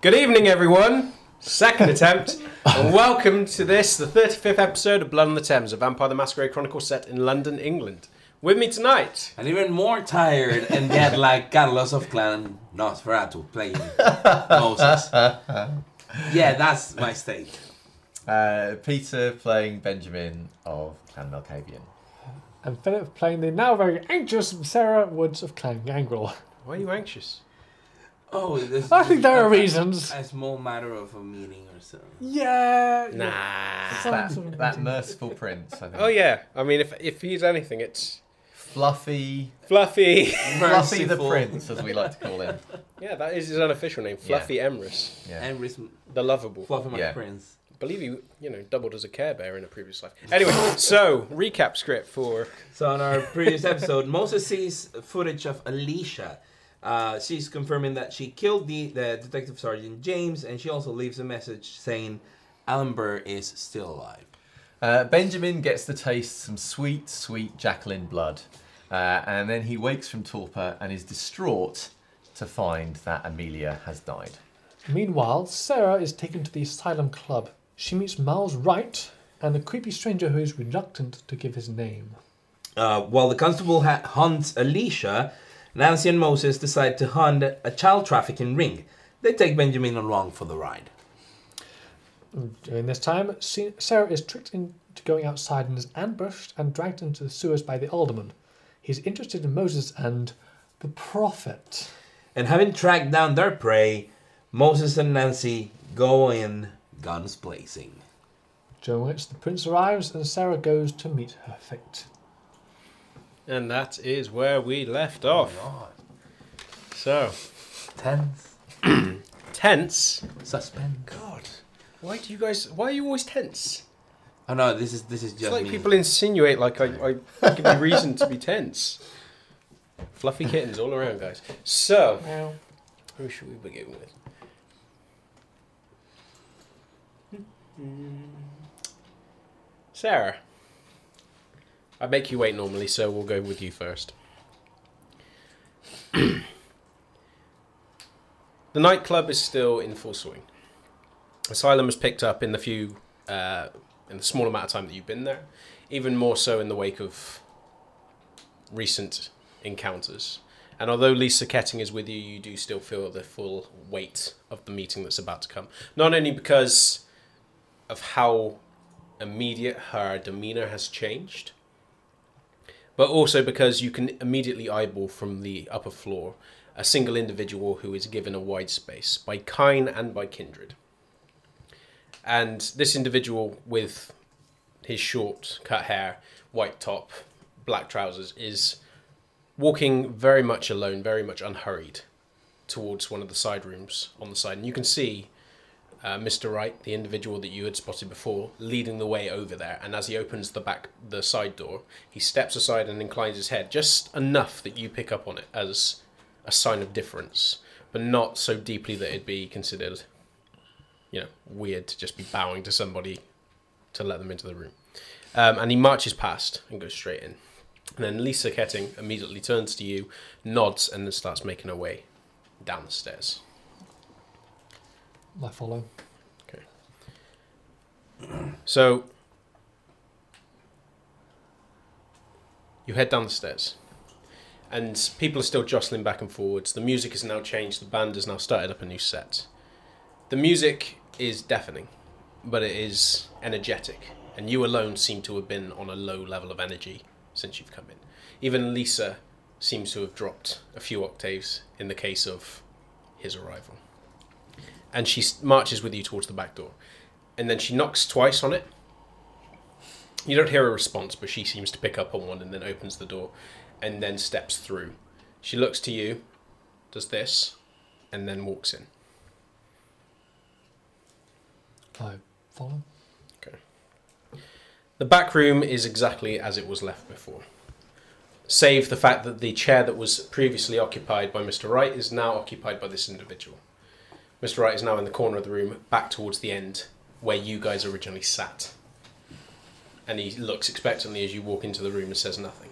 Good evening, everyone. Second attempt, and welcome to this, the 35th episode of Blood on the Thames, a Vampire the Masquerade Chronicle set in London, England. With me tonight, And even more tired and yet like Carlos of Clan Nosferatu playing Moses. Yeah, that's my state. Uh, Peter playing Benjamin of Clan Malkavian. And Philip playing the now very anxious Sarah Woods of Clan Gangrel. why are you anxious? Oh, this I think there are reasons. A small matter of a meeting or so. Yeah. Nah. That, that merciful prince, I think. Oh yeah, I mean, if if he's anything, it's Fluffy, Fluffy. Fluffy the prince, as we like to call him. yeah, that is his unofficial name, Fluffy Emrys, Yeah. And Riz the lovable. Fluffy my Yeah. prince. I believe he, you know, doubled as a Care Bear in a previous life. Anyway, so recap script for So on our previous episode, Moses sees footage of Alicia. Uh, she's confirming that she killed the, the detective sergeant James, and she also leaves a message saying Alan Burr is still alive. Uh, Benjamin gets to taste some sweet, sweet Jacqueline blood. Uh, and then he wakes from torpor and is distraught to find that Amelia has died. Meanwhile, Sarah is taken to the Asylum Club. She meets Miles Wright and a creepy stranger who is reluctant to give his name. Uh, while the constable ha- hunts Alicia, Nancy and Moses decide to hunt a child trafficking ring. They take Benjamin along for the ride. During this time, Sarah is tricked into going outside and is ambushed and dragged into the sewers by the alderman. He's interested in Moses and the prophet. And having tracked down their prey, Moses and Nancy go in, guns blazing. During which the prince arrives and Sarah goes to meet her fate. And that is where we left oh off. So Tense. tense. Suspense. God, why do you guys? Why are you always tense? Oh no, this is this is It's just like me. people insinuate like I, I give you reason to be tense. Fluffy kittens all around, guys. So, Well, who should we begin with? Hmm. Sarah. I make you wait normally, so we'll go with you first. the nightclub is still in full swing. Asylum has picked up in the few, uh, in the small amount of time that you've been there, even more so in the wake of recent encounters. And although Lisa Ketting is with you, you do still feel the full weight of the meeting that's about to come. Not only because of how immediate her demeanor has changed, but also because you can immediately eyeball from the upper floor a single individual who is given a wide space by Kine and by Kindred. And this individual with his short cut hair, white top, black trousers is walking very much alone, very much unhurried towards one of the side rooms on the side. And you can see uh, Mr. Wright, the individual that you had spotted before, leading the way over there. And as he opens the back, the side door, he steps aside and inclines his head just enough that you pick up on it as a sign of difference, but not so deeply that it'd be considered, you know, weird to just be bowing to somebody to let them into the room. Um, and he marches past and goes straight in. And then Lisa Ketting immediately turns to you, nods, and then starts making her way down the stairs. I follow. Okay. So you head down the stairs, and people are still jostling back and forwards. The music has now changed. The band has now started up a new set. The music is deafening, but it is energetic, and you alone seem to have been on a low level of energy since you've come in. Even Lisa seems to have dropped a few octaves in the case of his arrival. And she marches with you towards the back door and then she knocks twice on it. You don't hear a response, but she seems to pick up on one and then opens the door and then steps through. She looks to you, does this, and then walks in. I follow. Okay. The back room is exactly as it was left before, save the fact that the chair that was previously occupied by Mr. Wright is now occupied by this individual. Mr. Wright is now in the corner of the room, back towards the end where you guys originally sat. And he looks expectantly as you walk into the room and says nothing.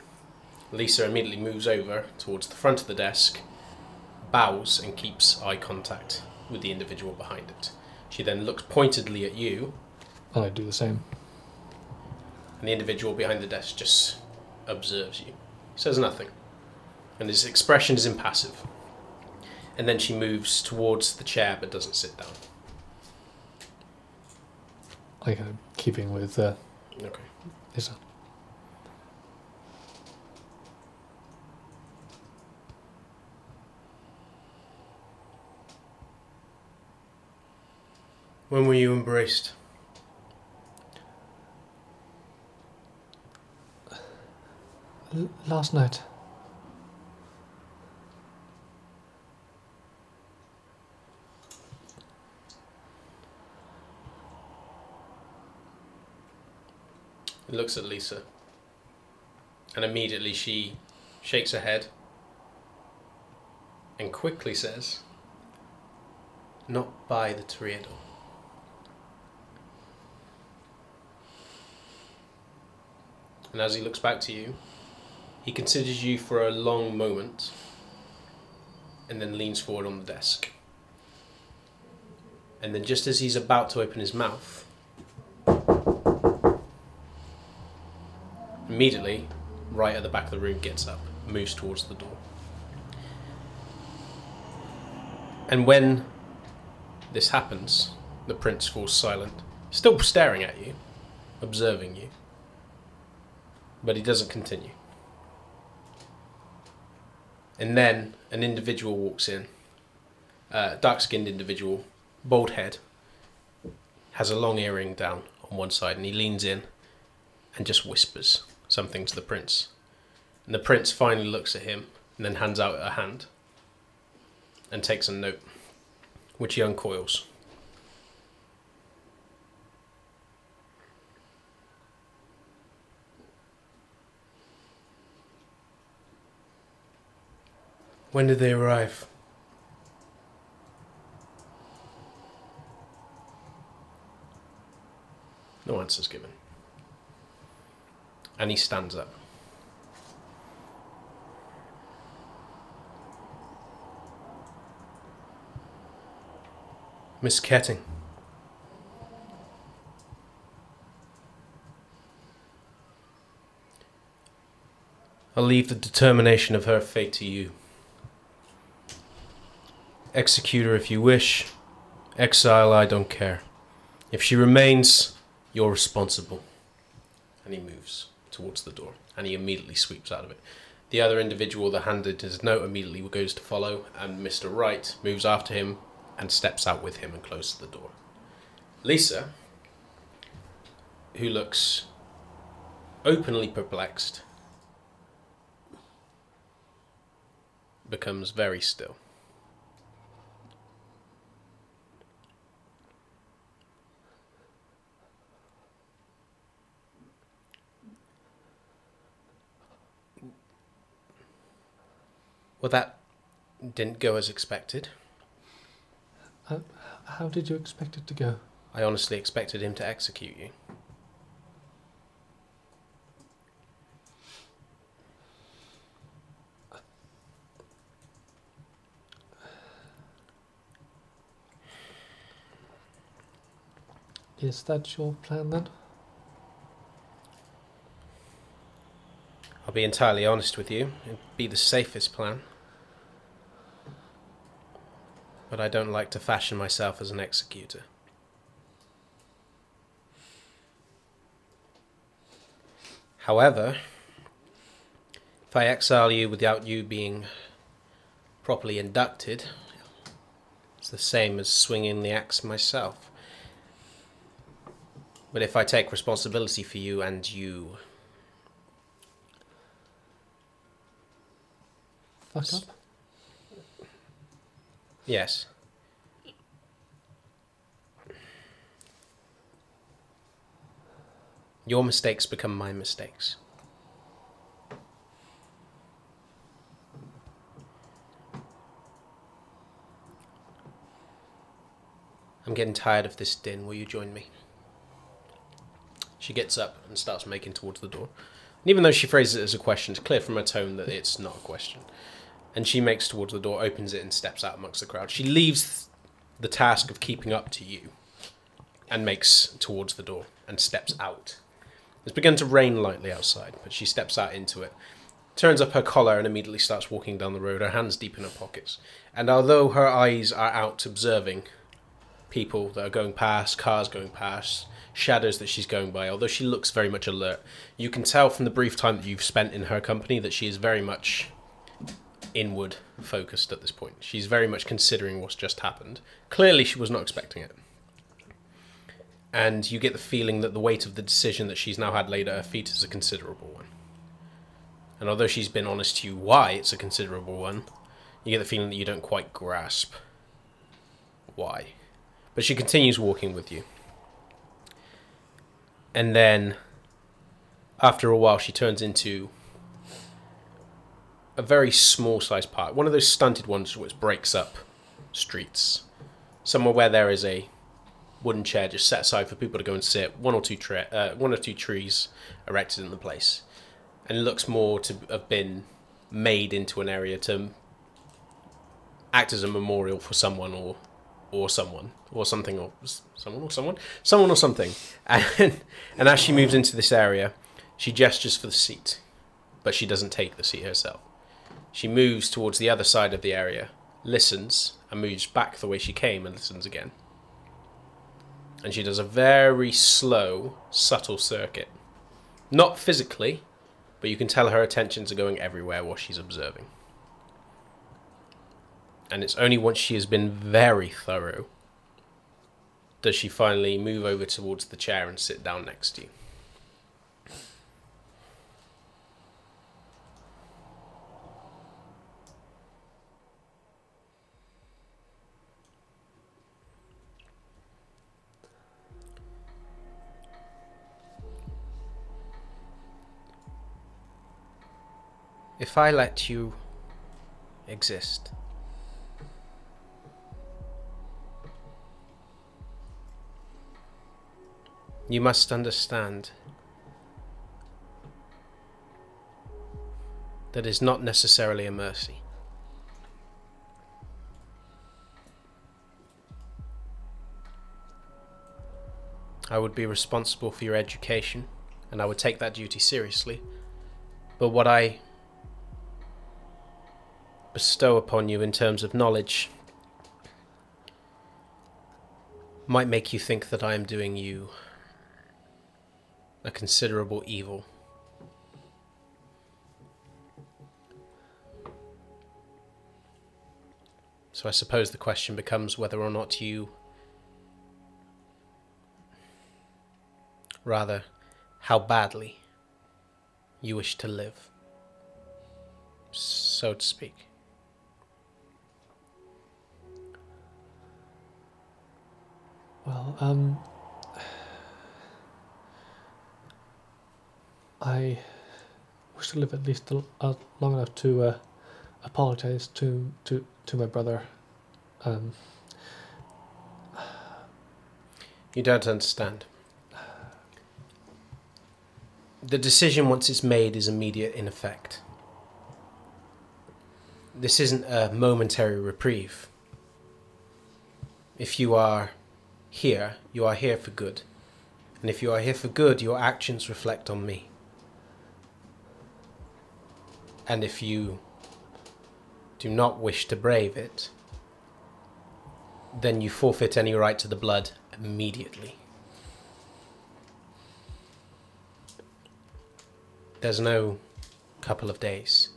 Lisa immediately moves over towards the front of the desk, bows, and keeps eye contact with the individual behind it. She then looks pointedly at you, And I do the same. and the individual behind the desk just observes you. Says nothing. And his expression is impassive. And then she moves towards the chair but doesn't sit down. Like uh, keeping with uh, Okay. Lisa. When were you embraced? L- last night. He looks at Lisa. And immediately she shakes her head and quickly says, Not by the Toreador. And as he looks back to you, he considers you for a long moment and then leans forward on the desk. And then, just as he's about to open his mouth, immediately, right at the back of the room, gets up, moves towards the door. And when this happens, the prince falls silent, still staring at you, observing you. But he doesn't continue. And then an individual walks in, a dark skinned individual, bald head, has a long earring down on one side, and he leans in and just whispers something to the prince. And the prince finally looks at him and then hands out a hand and takes a note, which he uncoils. When did they arrive? No answer's given. And he stands up. Miss Ketting. I'll leave the determination of her fate to you. Execute her if you wish. Exile, I don't care. If she remains, you're responsible. And he moves towards the door, and he immediately sweeps out of it. The other individual that handed his note immediately goes to follow, and Mr. Wright moves after him and steps out with him and closes the door. Lisa, who looks openly perplexed, becomes very still. Well, that didn't go as expected. Uh, how did you expect it to go? I honestly expected him to execute you. Is that your plan then? I'll be entirely honest with you. It'd be the safest plan. But I don't like to fashion myself as an executor. However, if I exile you without you being properly inducted, it's the same as swinging the axe myself. But if I take responsibility for you and you Fuck up? Yes. Your mistakes become my mistakes. I'm getting tired of this din. Will you join me? She gets up and starts making towards the door. And even though she phrases it as a question, it's clear from her tone that it's not a question and she makes towards the door, opens it, and steps out amongst the crowd. She leaves the task of keeping up to you and makes towards the door and steps out. It's begun to rain lightly outside, but she steps out into it, turns up her collar, and immediately starts walking down the road, her hands deep in her pockets. And although her eyes are out observing people that are going past, cars going past, shadows that she's going by, although she looks very much alert, you can tell from the brief time that you've spent in her company that she is very much inward focused at this point. She's very much considering what's just happened. Clearly, she was not expecting it. And you get the feeling that the weight of the decision that she's now had laid at her feet is a considerable one. And although she's been honest to you why it's a considerable one, you get the feeling that you don't quite grasp why. But she continues walking with you. And then, after a while, she turns into a very small sized park. One of those stunted ones which breaks up streets. Somewhere where there is a wooden chair just set aside for people to go and sit. One or two tre- uh, one or two trees erected in the place, and it looks more to have been made into an area to act as a memorial for someone or or someone or something or someone or someone someone or something. And and as she moves into this area, she gestures for the seat, but she doesn't take the seat herself. She moves towards the other side of the area, listens, and moves back the way she came and listens again. And she does a very slow, subtle circuit. Not physically, but you can tell her attentions are going everywhere while she's observing. And it's only once she has been very thorough does she finally move over towards the chair and sit down next to you. If I let you exist, you must understand that is not necessarily a mercy. I would be responsible for your education, and I would take that duty seriously. But what I bestow upon you in terms of knowledge might make you think that I am doing you a considerable evil. So I suppose the question becomes whether or not you. Rather, how badly you wish to live, so to speak. Well, um, I wish to live at least uh, long enough to uh, apologize to, to to my brother. Um, You don't understand. The decision, once it's made, is immediate in effect. This isn't a momentary reprieve. If you are here, you are here for good. And if you are here for good, your actions reflect on me. And if you do not wish to brave it, then you forfeit any right to the blood immediately. There's no couple of days.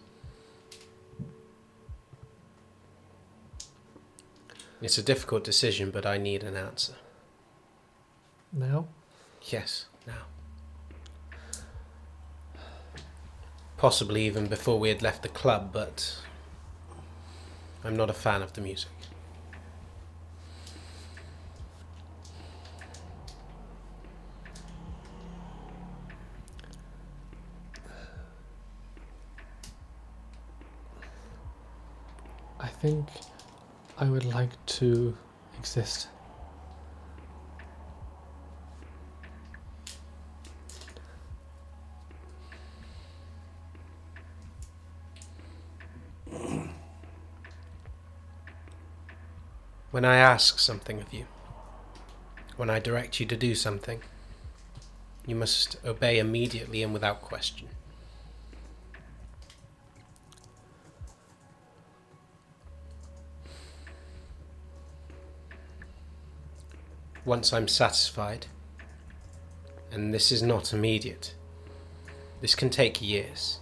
It's a difficult decision, but I need an answer. Now, Yes, now. Possibly even before we had left the club, but I'm not a fan of the music. I think I would like to exist. When I ask something of you, when I direct you to do something, you must obey immediately and without question. Once I'm satisfied, and this is not immediate, this can take years.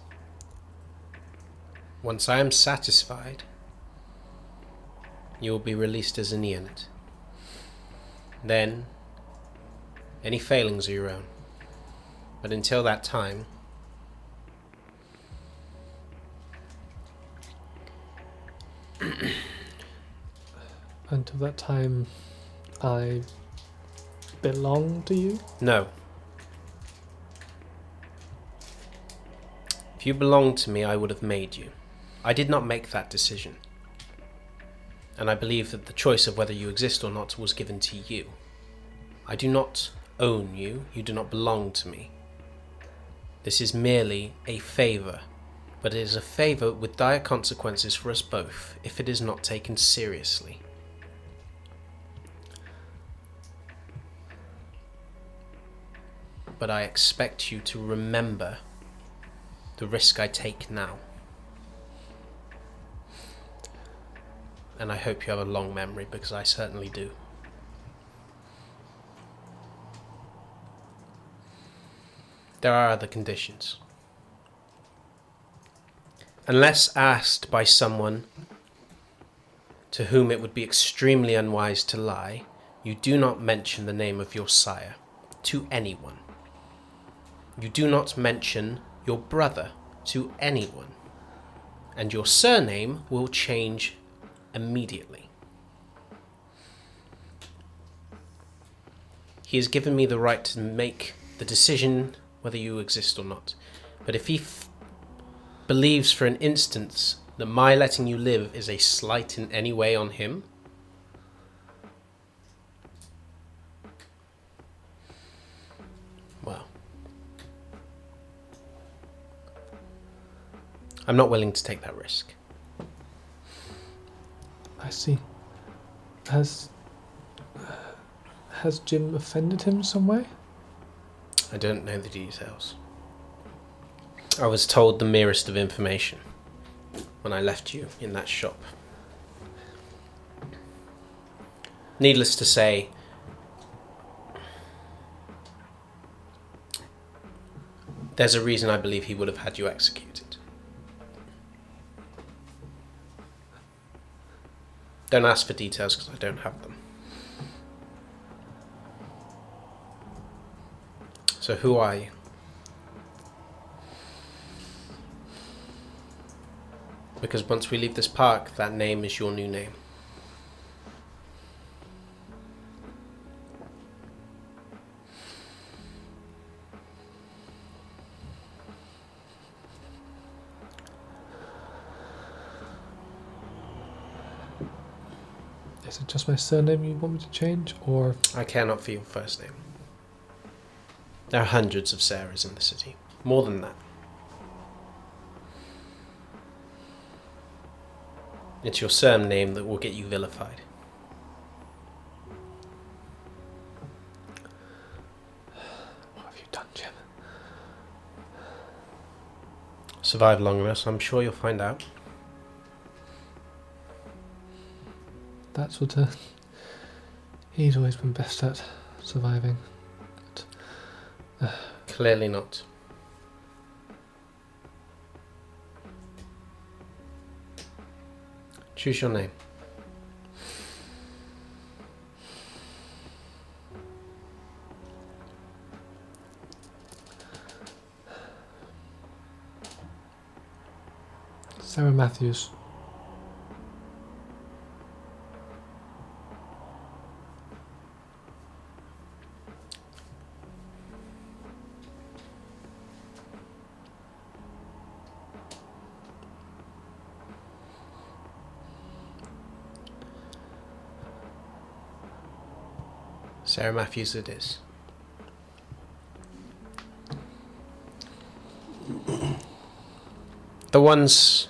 Once I am satisfied, you will be released as a neonate. Then, any failings are your own. But until that time, Until that time, I belong to you. no. If you belonged to me, I would have made you. I did not make that decision. And I believe that the choice of whether you exist or not was given to you. I do not own you, you do not belong to me. This is merely a favour, but it is a favour with dire consequences for us both if it is not taken seriously. But I expect you to remember the risk I take now. And I hope you have a long memory because I certainly do. There are other conditions. Unless asked by someone to whom it would be extremely unwise to lie, you do not mention the name of your sire to anyone. You do not mention your brother to anyone. And your surname will change immediately. He has given me the right to make the decision whether you exist or not. But if he believes for an instance that my letting you live is a slight in any way on him, well, I'm not willing to take that risk. I see. Has has Jim offended him some way? I don't know the details. I was told the merest of information when I left you in that shop. Needless to say, there's a reason I believe he would have had you executed. Don't ask for details because I don't have them. So, who are you? Because once we leave this park, that name is your new name. My surname you want me to change, or I care not for your first name. There are hundreds of Sarahs in the city. More than that. It's your surname that will get you vilified. what have you done, Jim? Survive long enough, I'm sure you'll find out. That's what uh, he's always been best at, surviving. Clearly not. Choose your name. Sarah Matthews. Sarah Matthews it is. The ones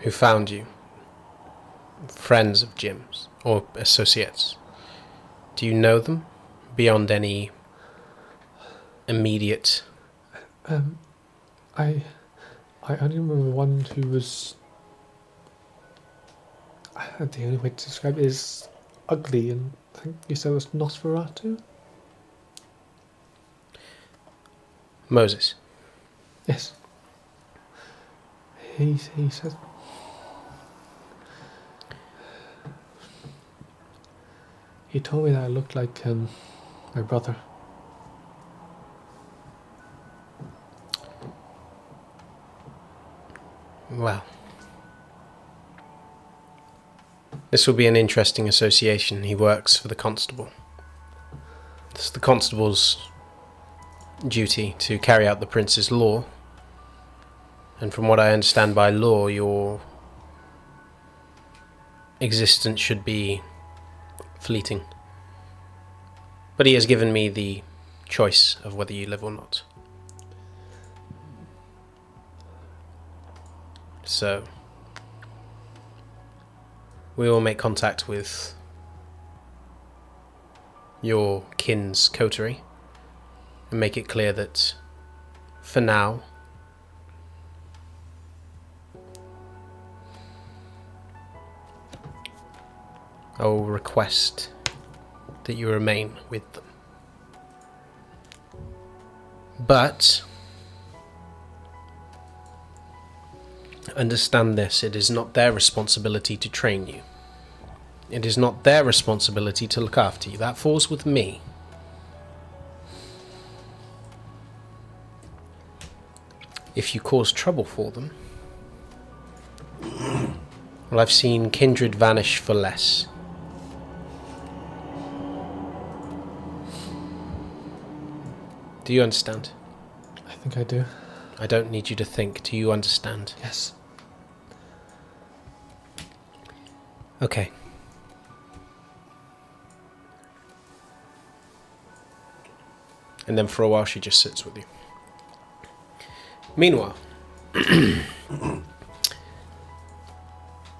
who found you, friends of Jim's or associates? Do you know them beyond any immediate? Um, I, I only remember one who was. The only way to describe it is ugly, and I think you said it was Nosferatu. Moses. Yes. He he said. He told me that I looked like um, my brother. Well, this will be an interesting association. He works for the constable. It's the constable's duty to carry out the prince's law. And from what I understand by law, your existence should be fleeting. But he has given me the choice of whether you live or not. So, we will make contact with your kin's coterie and make it clear that for now, I will request that you remain with them. But understand this it is not their responsibility to train you. It is not their responsibility to look after you. That falls with me. If you cause trouble for them, well, I've seen kindred vanish for less. Do you understand? I think I do. I don't need you to think. Do you understand? Yes. Okay. And then for a while she just sits with you. Meanwhile,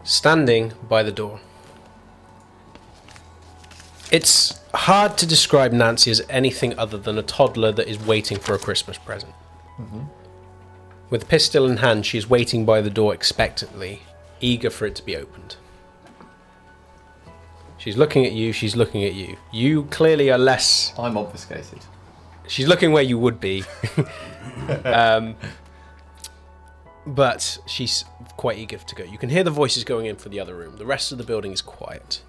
standing by the door. It's hard to describe Nancy as anything other than a toddler that is waiting for a Christmas present. Mm-hmm. With pistol in hand, she is waiting by the door expectantly, eager for it to be opened. She's looking at you, she's looking at you. You clearly are less. I'm obfuscated. She's looking where you would be. um, but she's quite eager to go. You can hear the voices going in for the other room. The rest of the building is quiet.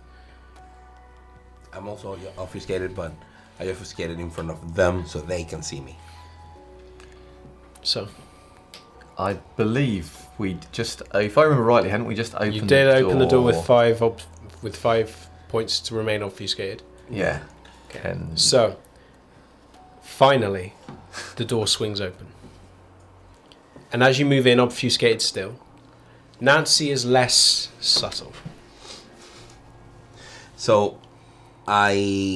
I'm also obfuscated, but I obfuscated in front of them so they can see me. So, I believe we just, if I remember rightly, hadn't we just opened you did the open the door with five ob- with five points to remain obfuscated. Yeah. Can, So, finally, the door swings open. And as you move in, obfuscated still, Nancy is less subtle. So, I.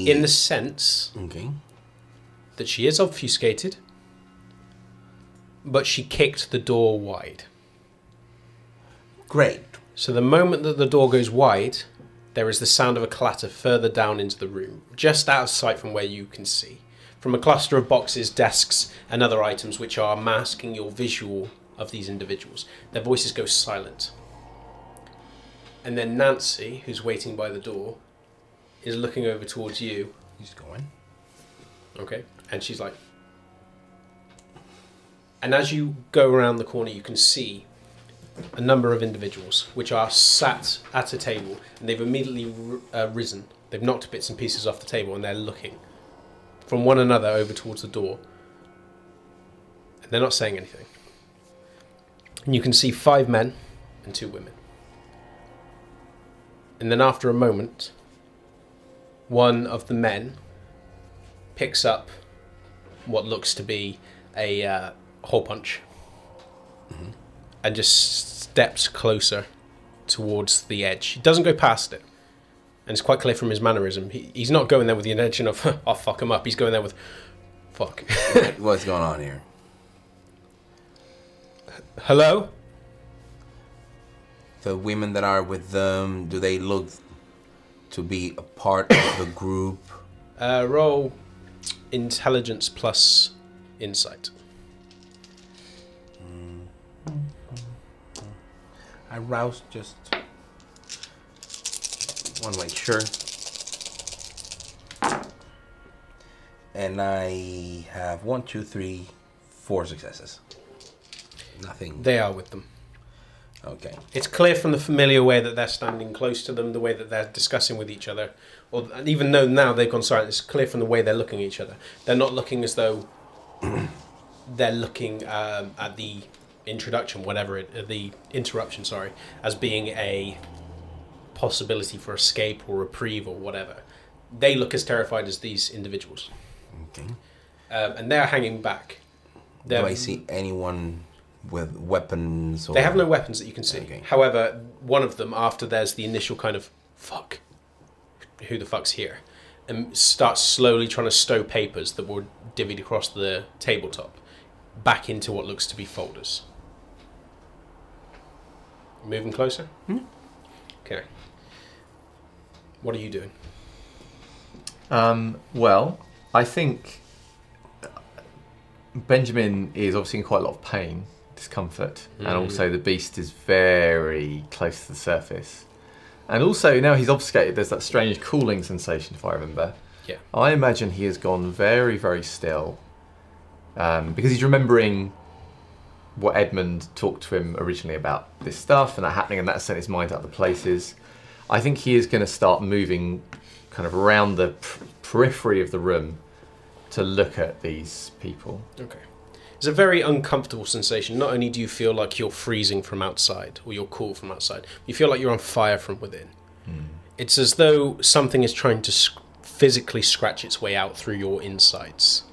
In the sense Okay. that she is obfuscated, but she kicked the door wide. Great. So the moment that the door goes wide, there is the sound of a clatter further down into the room, just out of sight from where you can see. From a cluster of boxes, desks, and other items which are masking your visual of these individuals. Their voices go silent. And then Nancy, who's waiting by the door, is looking over towards you. He's going. Okay. And she's like. And as you go around the corner, you can see a number of individuals which are sat at a table and they've immediately r- uh, risen. They've knocked bits and pieces off the table and they're looking from one another over towards the door. And they're not saying anything. And you can see five men and two women. And then after a moment, one of the men picks up what looks to be a uh, hole punch and just steps closer towards the edge. He doesn't go past it. And it's quite clear from his mannerism. He, he's not going there with the intention of, I'll fuck him up. He's going there with, fuck. What's going on here? Hello? the women that are with them, do they look to be a part of the group? Uh, roll intelligence plus insight. I rouse just want to make sure. And I have one, two, three, four successes. Nothing. They are with them. Okay. It's clear from the familiar way that they're standing close to them, the way that they're discussing with each other, or even though now they've gone silent, it's clear from the way they're looking at each other. They're not looking as though they're looking um, at the introduction, whatever it, uh, the interruption, sorry, as being a possibility for escape or reprieve or whatever. They look as terrified as these individuals, Okay. um, and they're hanging back. They're, Do I see anyone with weapons? Or... They have no weapons that you can see. Okay. However, one of them, after there's the initial kind of fuck, who the fuck's here, and starts slowly trying to stow papers that were divvied across the tabletop back into what looks to be folders. Moving closer? Hmm. What are you doing? Um, well, I think Benjamin is obviously in quite a lot of pain, discomfort, and Mm. also the beast is very close to the surface. And also now he's obfuscated. There's that strange cooling sensation, if I remember. Yeah. I imagine he has gone very, very still um, because he's remembering what Edmund talked to him originally about this stuff and that happening, and that sent his mind to other places. I think he is going to start moving kind of around the periphery of the room to look at these people. Okay. It's a very uncomfortable sensation. Not only do you feel like you're freezing from outside or you're cool from outside, you feel like you're on fire from within. Hmm. It's as though something is trying to sc- physically scratch its way out through your insides.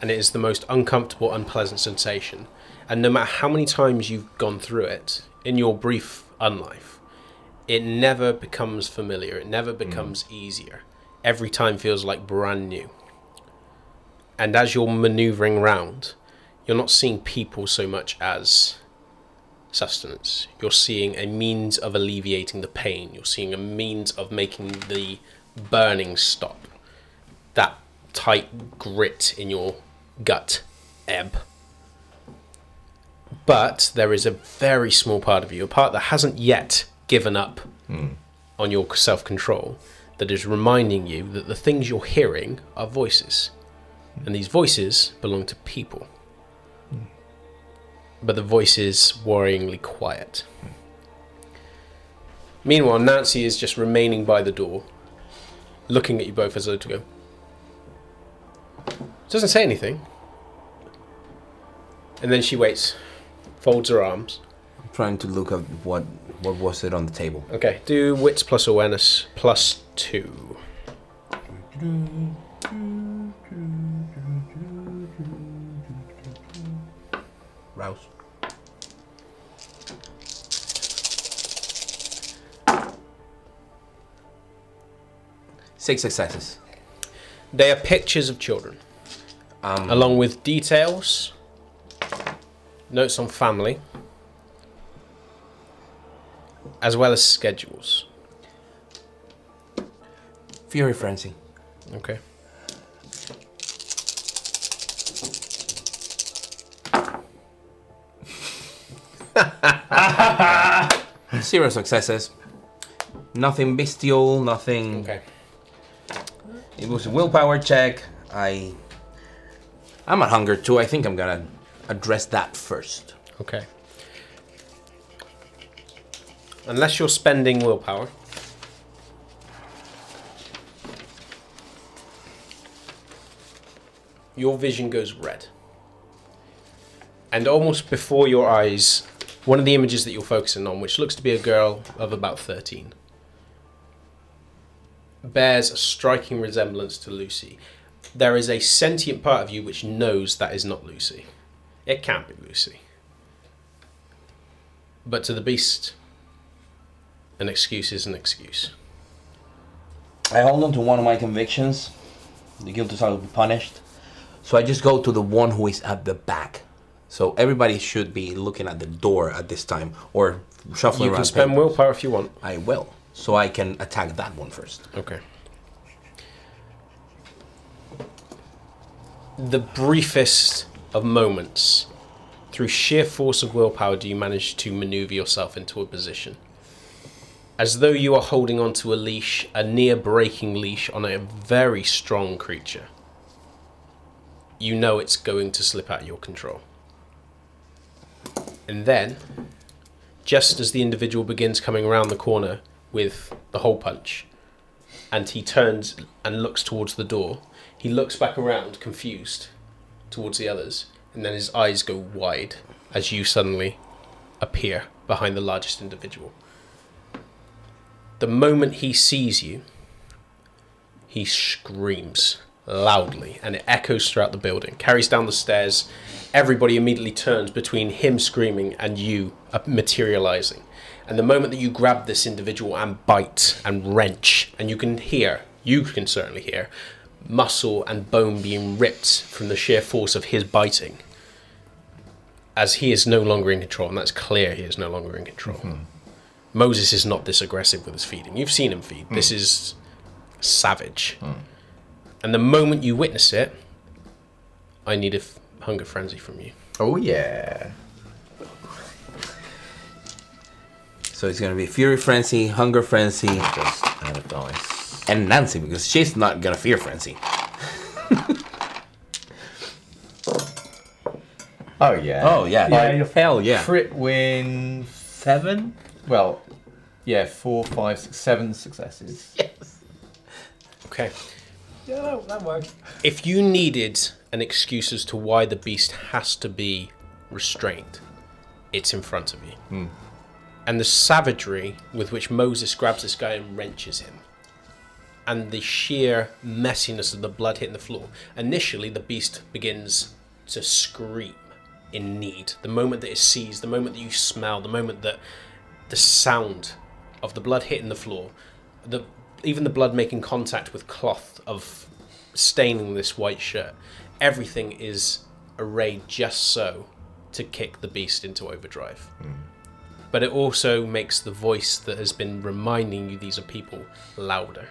And it is the most uncomfortable, unpleasant sensation. And no matter how many times you've gone through it in your brief unlife, it never becomes familiar. It never hmm. becomes easier. Every time feels like brand new. And as you're maneuvering round, you're not seeing people so much as sustenance. You're seeing a means of alleviating the pain. You're seeing a means of making the burning stop. That tight grit in your gut ebb. But there is a very small part of you, a part that hasn't yet given up hmm. on your self control, that is reminding you that the things you're hearing are voices. Hmm. And these voices belong to people. Hmm. But the voice is worryingly quiet. Meanwhile, Nancy is just remaining by the door, looking at you both as though to go. Doesn't say anything. And then she waits, folds her arms. I'm trying to look at what what was it on the table. Okay, do wits plus awareness plus two. Rouse. Six successes. They are pictures of children, Um, along with details, notes on family, as well as schedules. Fury Frenzy. Okay. Zero successes. Nothing bestial, nothing. Okay. It was a willpower check. I. I'm at hunger too. I think I'm gonna address that first. Okay. Unless you're spending willpower. Your vision goes red. And almost before your eyes, one of the images that you're focusing on, which looks to be a girl of about 13, bears a striking resemblance to Lucy. There is a sentient part of you which knows that is not Lucy. It can't be Lucy. But to the beast, an excuse is an excuse. I hold on to one of my convictions. The guilty shall be punished. So I just go to the one who is at the back. So everybody should be looking at the door at this time or shuffling You around. You can spend papers. willpower if you want. I will. So I can attack that one first. Okay. The briefest of moments, through sheer force of willpower, do you manage to maneuver yourself into a position. As though you are holding onto a leash, a near breaking leash on a very strong creature. You know it's going to slip out of your control. And then, just as the individual begins coming around the corner with the hole punch, and he turns and looks towards the door. He looks back around, confused, towards the others, and then his eyes go wide as you suddenly appear behind the largest individual. The moment he sees you, he screams loudly, and it echoes throughout the building, carries down the stairs. Everybody immediately turns between him screaming and you uh, materializing. And the moment that you grab this individual and bite and wrench, and you can hear, you can certainly hear, muscle and bone being ripped from the sheer force of his biting, as he is no longer in control, and that's clear he is no longer in control. Moses is not this aggressive with his feeding. You've seen him feed. This hmm. is savage. Hmm. And the moment you witness it, I need a f- hunger frenzy from you. Oh yeah. So it's gonna be Fury Frenzy, Hunger Frenzy, Just add a dice. and Nancy because she's not gonna Fear Frenzy. Oh yeah. Oh yeah, Yeah, you're- hell yeah. Crit win seven. Well, yeah, four, five, six, seven successes. Yes. Okay. Yeah, that, that worked. If you needed an excuse as to why the beast has to be restrained, it's in front of you. Hmm. And the savagery with which Moses grabs this guy and wrenches him, and the sheer messiness of the blood hitting the floor. Initially, the beast begins to scream in need. The moment that it sees, the moment that you smell, the moment that the sound of the blood hitting the floor, the even the blood making contact with cloth of staining this white shirt, everything is arrayed just so to kick the beast into overdrive. But it also makes the voice that has been reminding you these are people louder.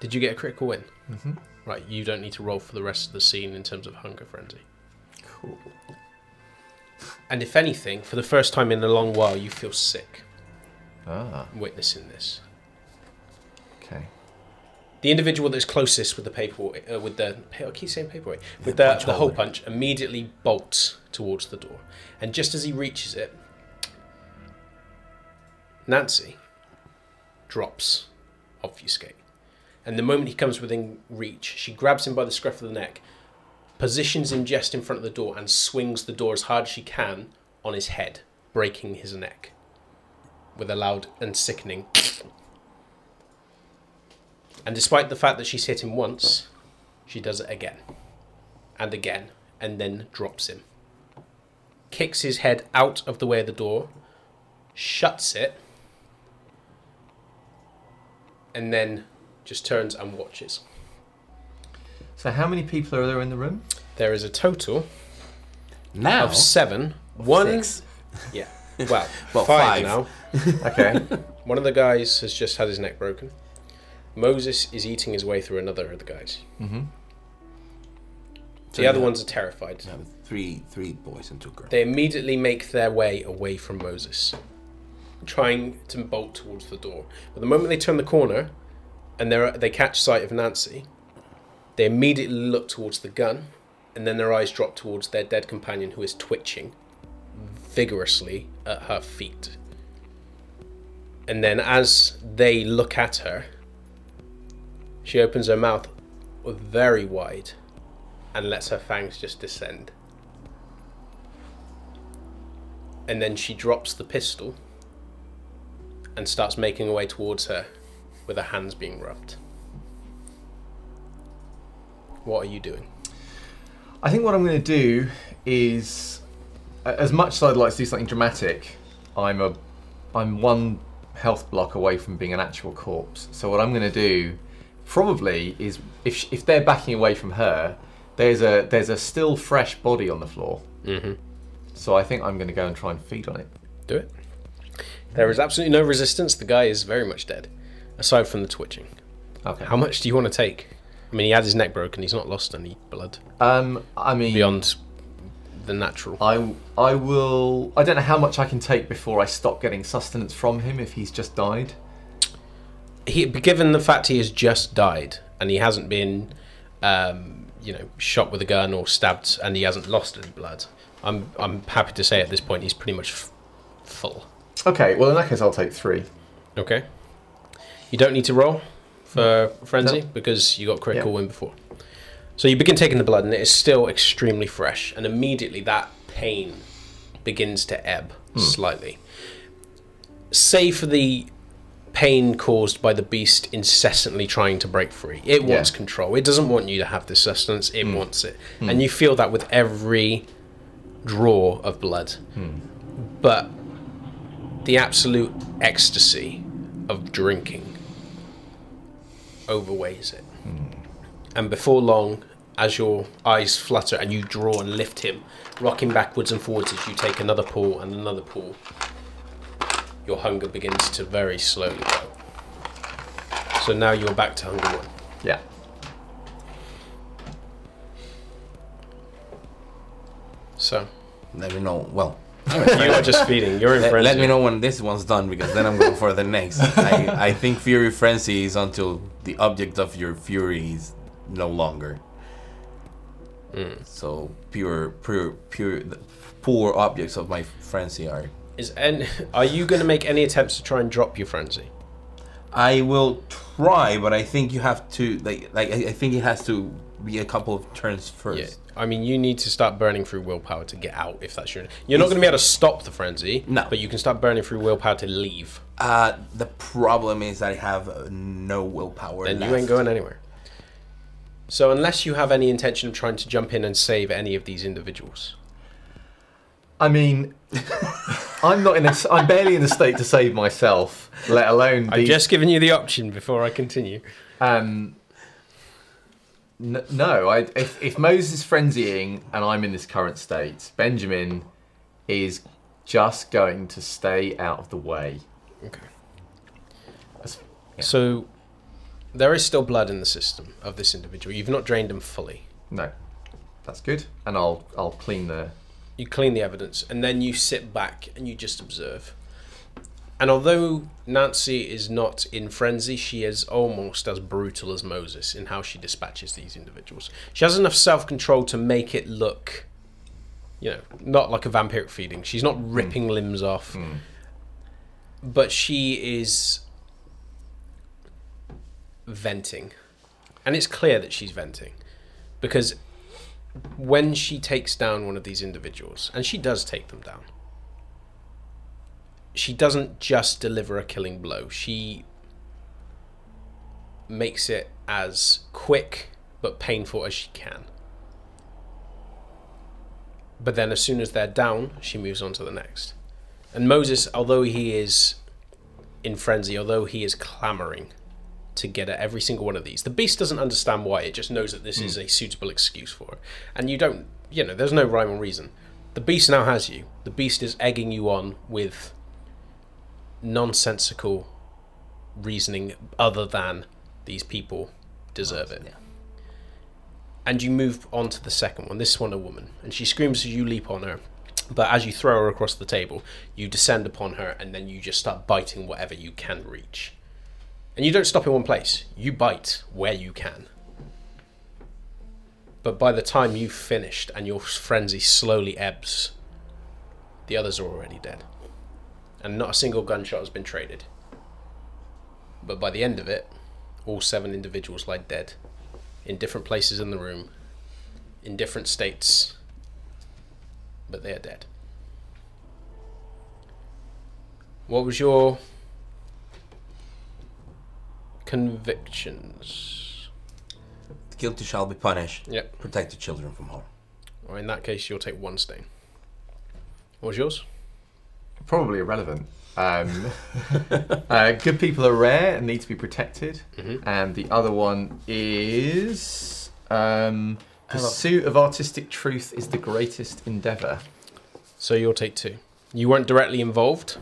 Did you get a critical win? Mm-hmm. Right, you don't need to roll for the rest of the scene in terms of hunger frenzy. Cool. And if anything, for the first time in a long while, you feel sick Ah, witnessing this. okay. The individual that's closest with the paper, uh, with the I keep saying paperweight, with the, punch the hole punch, immediately bolts towards the door, and just as he reaches it, Nancy drops obfuscate, and the moment he comes within reach, she grabs him by the scruff of the neck, positions him just in front of the door, and swings the door as hard as she can on his head, breaking his neck, with a loud and sickening and despite the fact that she's hit him once, she does it again and again and then drops him. Kicks his head out of the way of the door, shuts it, and then just turns and watches. So how many people are there in the room? There is a total Now of seven. One, six. yeah, well, Well, five, five. now. Okay. One of the guys has just had his neck broken. Moses is eating his way through another of the guys. mm-hmm. The other ones are terrified. Yeah, three three boys and two girls. They immediately make their way away from Moses, trying to bolt towards the door. But the moment they turn the corner and they they catch sight of Nancy, they immediately look towards the gun, and then their eyes drop towards their dead companion who is twitching vigorously at her feet. And then as they look at her, she opens her mouth very wide and lets her fangs just descend. and then she drops the pistol and starts making her way towards her with her hands being rubbed. What are you doing? I think what I'm going to do is, as much as I'd like to do something dramatic, I'm a, I'm one health block away from being an actual corpse. So what I'm going to do, probably, is if sh- if they're backing away from her, there's a there's a still fresh body on the floor. Mm-hmm. So I think I'm going to go and try and feed on it. Do it. There is absolutely no resistance. The guy is very much dead, aside from the twitching. Okay. How much do you want to take? I mean, he had his neck broken. He's not lost any blood Um, I mean, beyond the natural. I I will. I don't know how much I can take before I stop getting sustenance from him if he's just died. He, given the fact he has just died and he hasn't been, um, you know, shot with a gun or stabbed, and he hasn't lost any blood. I'm I'm happy to say at this point he's pretty much f- full. Okay. Well, in that case, I'll take three. Okay. You don't need to roll for frenzy No. because you got critical Yeah. win before. So you begin taking the blood, and it is still extremely fresh, and immediately that pain begins to ebb hmm. slightly. Save for the pain caused by the beast incessantly trying to break free. It wants Yeah. control. It doesn't want you to have this sustenance. It hmm. wants it, hmm. and you feel that with every draw of blood. But the absolute ecstasy of drinking overweighs it. And before long, as your eyes flutter and you draw and lift him, rocking backwards and forwards as you take another pull and another pull, your hunger begins to very slowly go. So now you're back to hunger one. Yeah. So Let me know. Well, you are just feeding. You're in let, frenzy. let me know when this one's done because then I'm going for the next. I, I think Fury Frenzy is until the object of your fury is no longer. Hmm. So pure, pure, pure, the poor objects of my frenzy are. Is and are you going to make any attempts to try and drop your frenzy? I will try, but I think you have to like, like I, I think it has to be a couple of turns first. Yeah. I mean, you need to start burning through willpower to get out. If that's your, you're not going to be able to stop the frenzy. No. But you can start burning through willpower to leave. Uh, the problem is I have uh, no willpower. Then left. you ain't going anywhere. So unless you have any intention of trying to jump in and save any of these individuals, I mean, I'm not in. A, I'm barely in a state to save myself, let alone. I've these- just given you the option before I continue. Um, n- no, I, if, if Moses is frenzying and I'm in this current state, Benjamin is just going to stay out of the way. Okay. As- So there is still blood in the system of this individual. You've not drained him fully. No, that's good, and I'll I'll clean the. You clean the evidence, and then you sit back and you just observe. And although Nancy is not in frenzy, she is almost as brutal as Moses in how she dispatches these individuals. She has enough self control to make it look, you know, not like a vampiric feeding. She's not hmm. ripping limbs off, hmm. but she is venting. And it's clear that she's venting because when she takes down one of these individuals, and she does take them down, she doesn't just deliver a killing blow. She makes it as quick but painful as she can. But then, as soon as they're down, she moves on to the next. And Moses, although he is in frenzy, although he is clamoring to get at every single one of these, the beast doesn't understand why. It just knows that this is hmm. a suitable excuse for it. And you don't, you know, there's no rhyme or reason. The beast now has you. The beast is egging you on with nonsensical reasoning other than these people deserve it. Yeah. And you move on to the second one. This one, a woman, and she screams as you leap on her. But as you throw her across the table, you descend upon her, and then you just start biting whatever you can reach. And you don't stop in one place. You bite where you can. But by the time you've finished and your frenzy slowly ebbs, the others are already dead. And not a single gunshot has been traded. But by the end of it, all seven individuals lie dead in different places in the room, in different states, but they are dead. What was your convictions? The guilty shall be punished. Yep. Protect the children from harm. Or in that case, you'll take one stain. What was yours? Probably irrelevant. Um, uh, good people are rare and need to be protected. Mhm. And the other one is um, Pursuit of artistic truth is the greatest endeavour. So you'll take two. You weren't directly involved.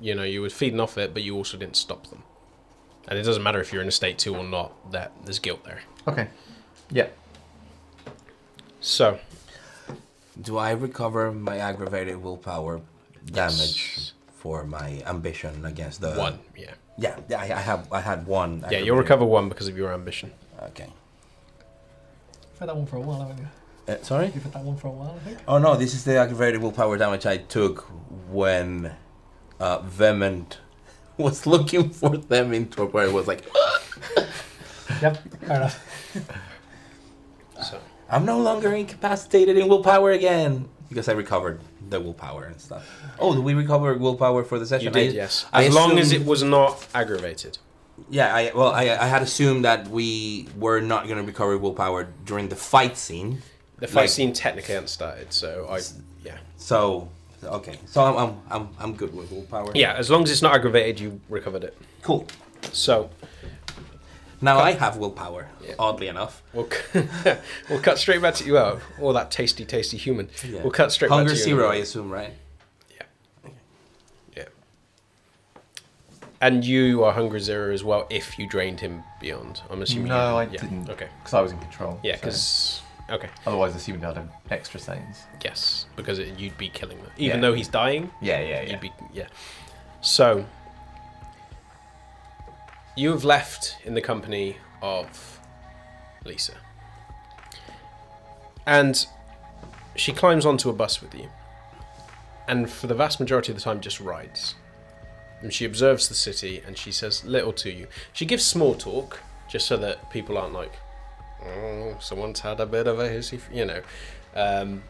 You know, you were feeding off it, but you also didn't stop them. And it doesn't matter if you're in a state two or not. That there's guilt there. Okay. Yeah. So Do I recover my aggravated willpower damage for my ambition against the one, yeah, Yeah, yeah, I, I have. I had one. yeah. You'll recover one because of your ambition. Okay. You've had that one for a while, haven't you? Uh, sorry. You've had that one for a while, I think. Oh no, this is the aggravated willpower damage I took when uh, Vehement was looking for them into where it was like, Yep, fair enough. So I'm no longer incapacitated in willpower again because I recovered the willpower and stuff. Oh, did we recover willpower for the session? you did, I- yes. I As long as it was not aggravated. Yeah, I well, I, I had assumed that we were not going to recover willpower during the fight scene. The fight Like- scene technically hadn't started, so I yeah So, okay, so I'm I'm I'm, I'm good with willpower. yeah. As long as it's not aggravated, you recovered it. cool. So Now I have willpower. Yeah. Oddly enough, we'll we'll cut straight back to you. Oh, all that tasty, tasty human. Yeah. We'll cut straight hunger back to you. zero, I assume, right? Yeah. Yeah. And you are hunger zero as well if you drained him beyond. I'm assuming. No, I yeah. didn't. Okay. Because I was in control. Yeah, so- because okay, Otherwise, assuming I'd have extra stains. yes, because it, you'd be killing them, even Yeah. though he's dying. Yeah, yeah, yeah. You'd be yeah. So you have left in the company of Lisa, and she climbs onto a bus with you, and for the vast majority of the time, just rides. And she observes the city, and she says little to you. She gives small talk, just so that people aren't like, "Oh, someone's had a bit of a hissy," f-" you know, um,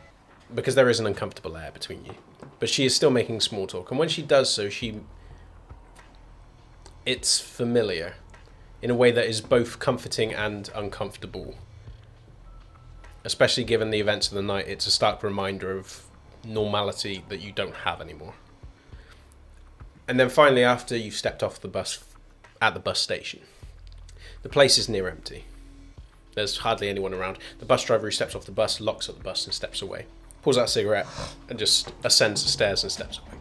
because there is an uncomfortable air between you but she is still making small talk and when she does so she it's familiar in a way that is both comforting and uncomfortable. Especially given the events of the night it's a stark reminder of normality that you don't have anymore. And then finally after you've stepped off the bus at the bus station the place is near empty. There's hardly anyone around. The bus driver who steps off the bus locks up the bus and steps away pulls out a cigarette and just ascends the stairs and steps away,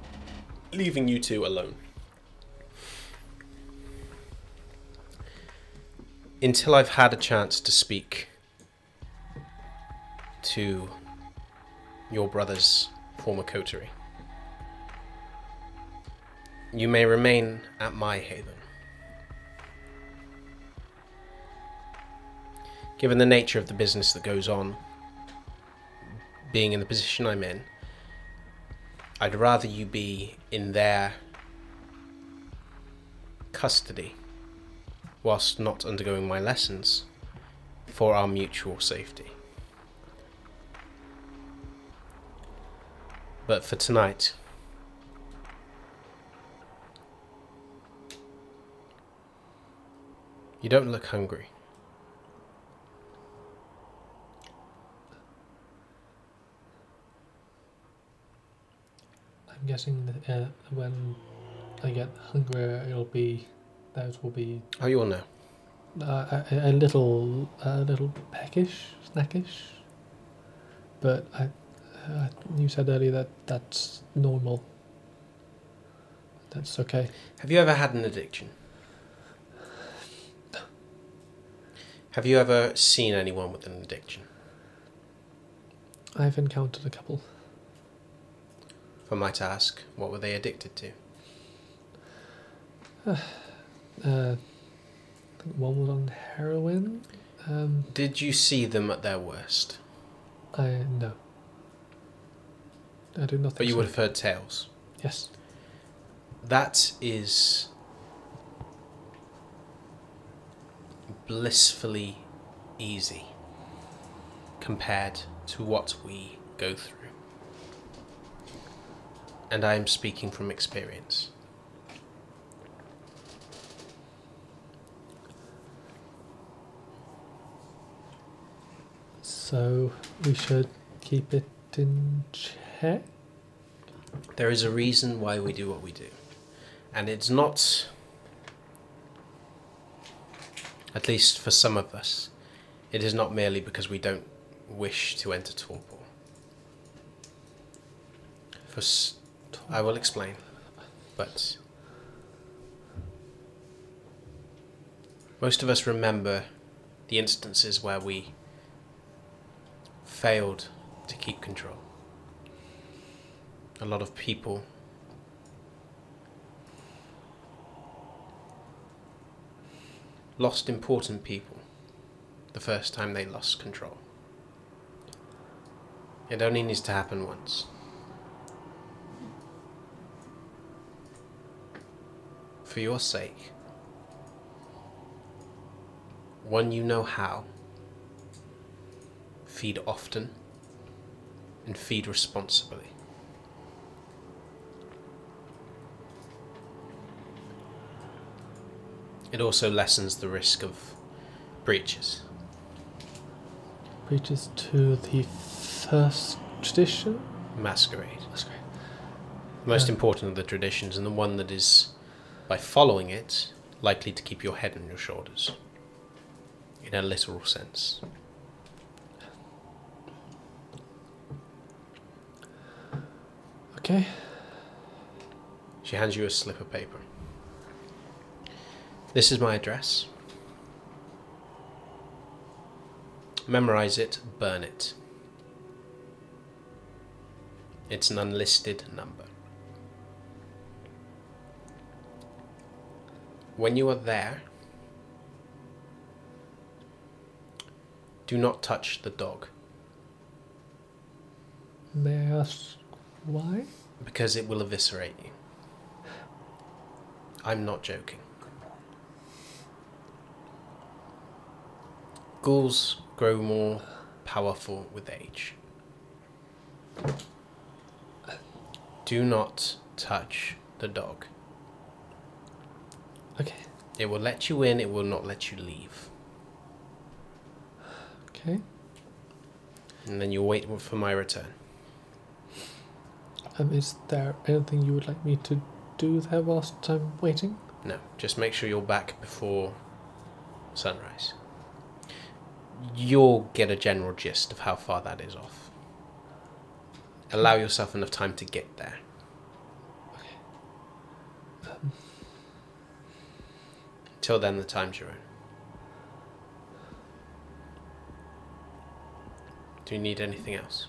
leaving you two alone. Until I've had a chance to speak to your brother's former coterie. You may remain at my haven. Given the nature of the business that goes on, being in the position I'm in, I'd rather you be in their custody whilst not undergoing my lessons for our mutual safety. But for tonight, you don't look hungry. I'm guessing that, uh, when I get hungrier, it'll be those will be Oh, you all know. uh, a, a little a little peckish, snackish. But I, uh, you said earlier that that's normal. That's okay. Have you ever had an addiction? Have you ever seen anyone with an addiction? I've encountered a couple. If I might ask, what were they addicted to? Uh, I think one was on heroin. Um, Did you see them at their worst? I no. I do not think But you so. would have heard tales. Yes. That is blissfully easy compared to what we go through. And I am speaking from experience. So we should keep it in check. There is a reason why we do what we do. And it's not, at least for some of us, it is not merely because we don't wish to enter torpor. For I will explain, but most of us remember the instances where we failed to keep control. A lot of people lost important people the first time they lost control. It only needs to happen once. For your sake, one you know how, feed often and feed responsibly. It also lessens the risk of breaches. Breaches to the first tradition. Masquerade. Masquerade. Most Yeah. important of the traditions, and the one that is, by following it, likely to keep your head on your shoulders. In a literal sense. Okay. She hands you a slip of paper. This is my address. Memorize it, burn it. It's an unlisted number. When you are there, do not touch the dog May I ask why? Because it will eviscerate you. I'm not joking. Ghouls grow more powerful with age. Do not touch the dog. Okay. It will let you in, it will not let you leave. Okay. And then you wait for my return. Um, is there anything you would like me to do there whilst I'm waiting? No, just make sure you're back before sunrise. You'll get a general gist of how far that is off. Allow yourself enough time to get there. Okay. Till then, the time's your own. Do you need anything else?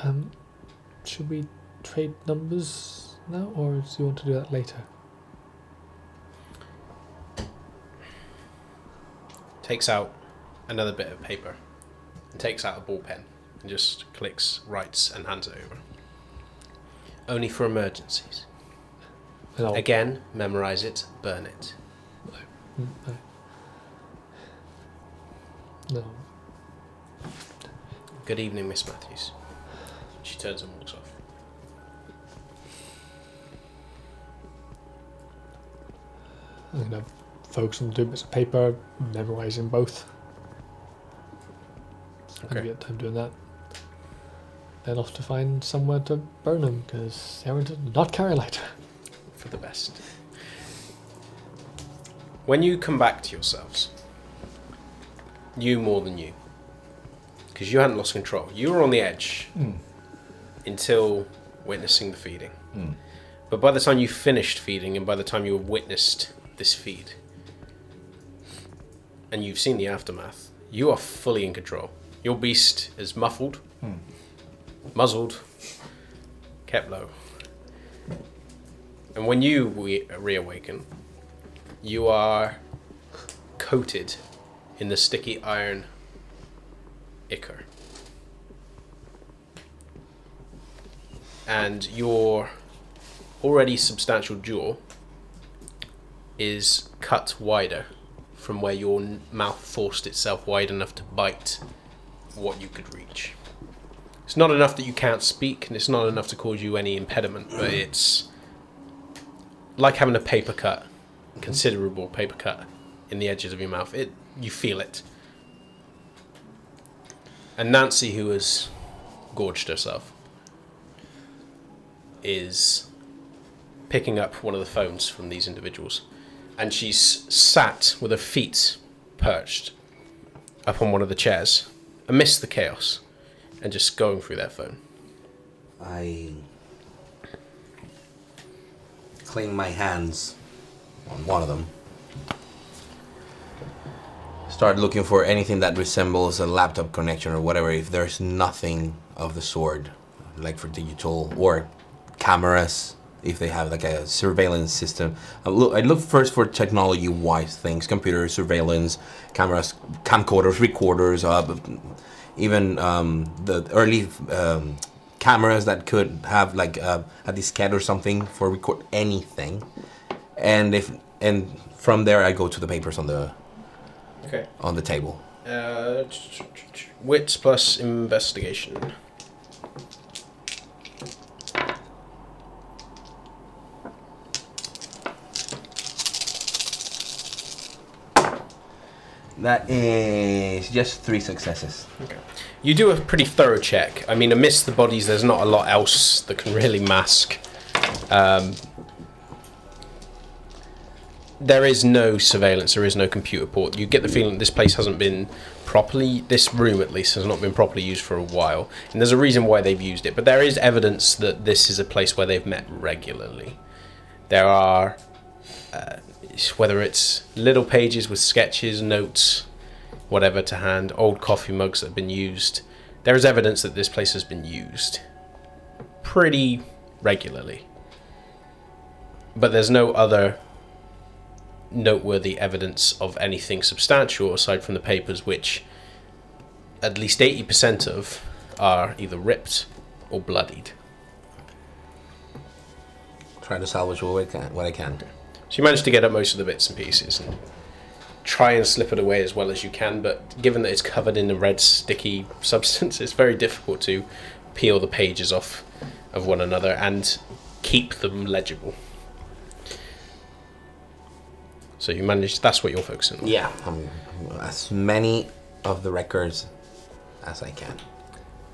Um, should we trade numbers now, or do you want to do that later? Takes out another bit of paper and takes out a ball pen and just clicks, writes, and hands it over. Only for emergencies. Again, memorize it, burn it. No. No. Good evening, Miss Matthews. She turns and walks off. I'm gonna focus on doing bits of paper, memorizing both. Okay. get time doing that. Then off to find somewhere to burn them because Sarah did not carry a lighter. For the best. When you come back to yourselves, you more than you, because you hadn't lost control. You were on the edge Mm. Until witnessing the feeding. Mm. But by the time you finished feeding and by the time you have witnessed this feed, and you've seen the aftermath, you are fully in control. Your beast is muffled, Mm. muzzled, kept low. And when you re- reawaken, you are coated in the sticky iron ichor. And your already substantial jaw is cut wider from where your mouth forced itself wide enough to bite what you could reach. It's not enough that you can't speak, and it's not enough to cause you any impediment, but it's like having a paper cut, considerable paper cut in the edges of your mouth. It you feel it. And Nancy, who has gorged herself, is picking up one of the phones from these individuals, and she's sat with her feet perched up on one of the chairs amidst the chaos and just going through their phone. I clean my hands on one of them. Start looking for anything that resembles a laptop connection or whatever. If there's nothing of the sort, like for digital or cameras, if they have like a surveillance system. I look, I look first for technology-wise things: computers, surveillance, cameras, camcorders, recorders, uh, even um, the early um, cameras that could have like uh, a diskette or something for record anything. And if and from there, I go to the papers on the Okay. on the table. Uh, wits plus investigation. That is just three successes. You do a pretty thorough check. I mean, amidst the bodies, there's not a lot else that can really mask. Um, there is no surveillance. There is no computer port. You get the feeling this place hasn't been properly. This room, at least, has not been properly used for a while. And there's a reason why they've used it. But there is evidence that this is a place where they've met regularly. There are, uh, whether it's little pages with sketches, notes, whatever to hand, old coffee mugs that have been used. There is evidence that this place has been used pretty regularly. But there's no other noteworthy evidence of anything substantial aside from the papers, which at least 80% of are either ripped or bloodied. Try to salvage what I can. What I can. So you manage to get up most of the bits and pieces and try and slip it away as well as you can, but given that it's covered in a red sticky substance, it's very difficult to peel the pages off of one another and keep them legible. So you manage that's what you're focusing on. Yeah, um, as many of the records as I can.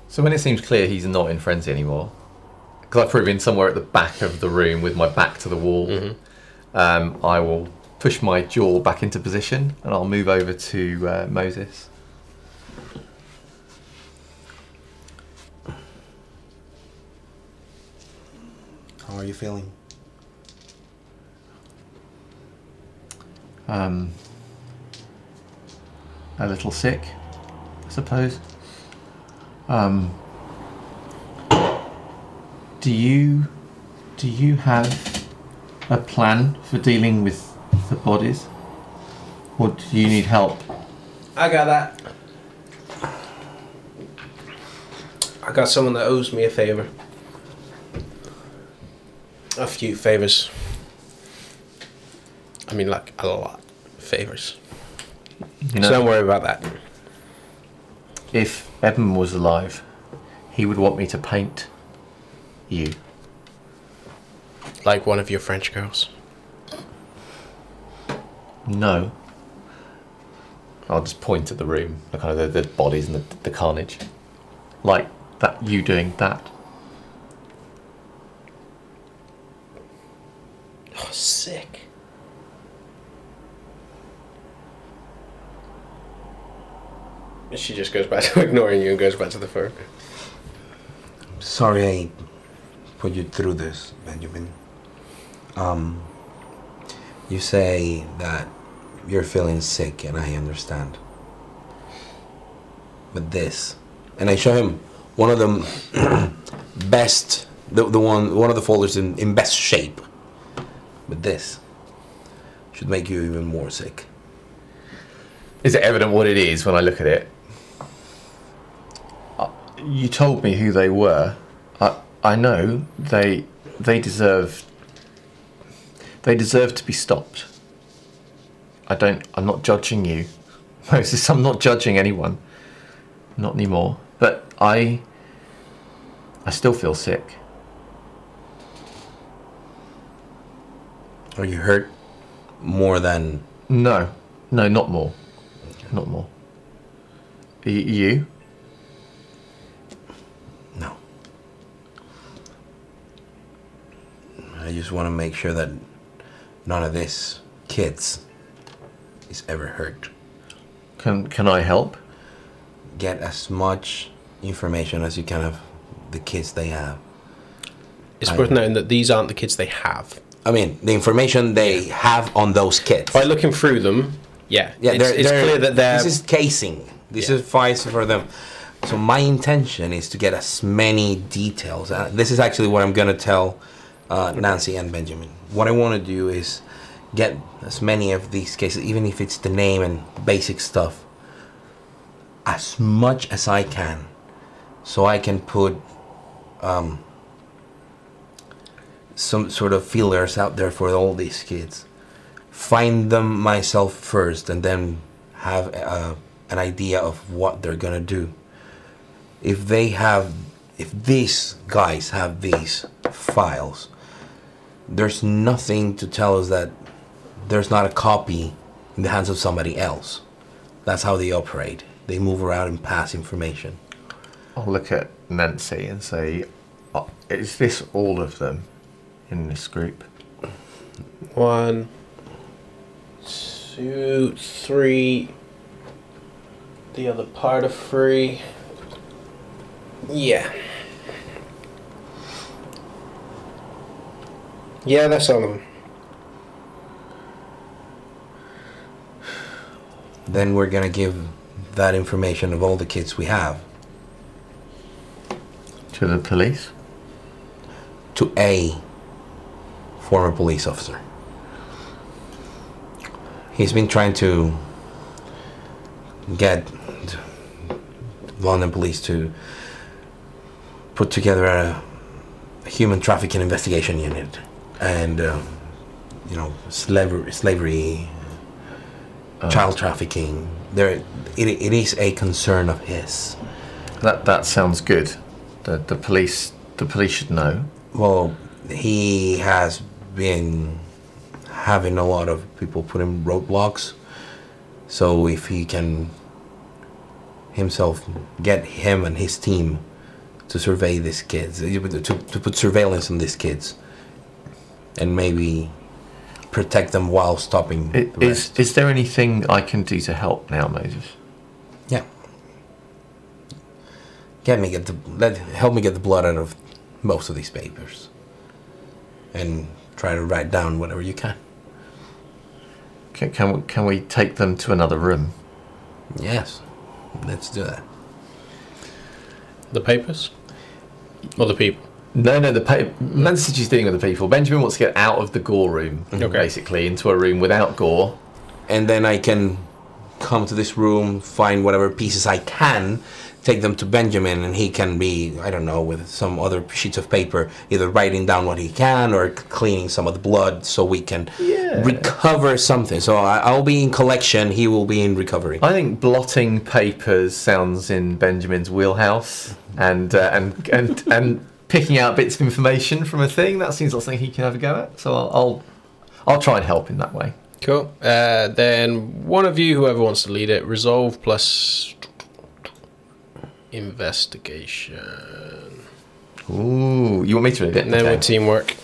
So when it seems clear he's not in frenzy anymore, because I've probably been somewhere at the back of the room with my back to the wall, um, I will push my jaw back into position and I'll move over to uh, Moses. How are you feeling? Um, a little sick, I suppose. Um, do you do you have a plan for dealing with the bodies, or do you need help? I got that. I got someone that owes me a favor. A few favors. I mean, like a lot of favors. You so don't worry about that. if Edmund was alive, he would want me to paint you. Like one of your French girls. No. I'll just point at the room, the kind of the, the bodies and the, the carnage, like that. You doing that? Oh, sick. She just goes back to ignoring you and goes back to the phone. Sorry I put you through this, Benjamin. Um, you say that you're feeling sick, and I understand. But this, and I show him one of the best, the, the one, one of the folders in, in best shape. But this should make you even more sick. Is it evident what it is when I look at it? Uh, You told me who they were. I I know they they deserve they deserve to be stopped. I don't. I'm not judging you, Moses. I'm not judging anyone. Not anymore. But I I still feel sick. Are you hurt more than No, no, not more. Not more. Y- you? No. I just want to make sure that none of this kids is ever hurt. Can can I help? Get as much information as you can of the kids they have. It's I- worth noting that these aren't the kids they have. I mean, the information they have on those kids. By looking through them, yeah, Yeah, it's, they're, it's they're- clear that they're. This is casing. This Yeah. is files for them. So my intention is to get as many details. Uh, this is actually what I'm gonna tell uh, Nancy and Benjamin. What I want to do is get as many of these cases, even if it's the name and basic stuff, as much as I can, so I can put um, some sort of feelers out there for all these kids. Find them myself first and then have uh, an idea of what they're gonna do. If they have if these guys have these files there's nothing to tell us that there's not a copy in the hands of somebody else that's how they operate they move around and pass information I'll look at Nancy and say, "Oh, is this all of them in this group? One, two, three. The other part of three. Yeah. Yeah, that's all of them. then we're gonna give that information of all the kids we have To the police? to a former police officer. He's been trying to get London police to put together a, a human trafficking investigation unit and, uh, you know, slavery, slavery child trafficking. There, it, it is a concern of his. That that sounds good. The the police the police should know. Well, he has been having a lot of people put in roadblocks. So if he can himself get him and his team to survey these kids, to, to put surveillance on these kids, and maybe protect them while stopping I- the Is rest. is there anything I can do to help now, Moses? Yeah. Get me get the let help me get the blood out of most of these papers. And try to write down whatever you can. Can can we, can we take them to another room? Yes. Let's do that. The papers? Or the people? No, no. The pa- Nancy said she's dealing with the people. Benjamin wants to get out of the gore room, Okay. basically, into a room without gore. And then I can come to this room, find whatever pieces I can, take them to Benjamin, and he can be, I don't know, with some other sheets of paper, either writing down what he can or cleaning some of the blood so we can Yeah. recover something. So I, I'll be in collection, he will be in recovery. I think blotting papers sounds in Benjamin's wheelhouse, and uh, and and and picking out bits of information from a thing that seems like something he can have a go at. So I'll I'll, I'll try and help in that way. Cool. Uh, then one of you, whoever wants to lead it, resolve plus investigation. Ooh, you want me to read it? And then Okay. with teamwork.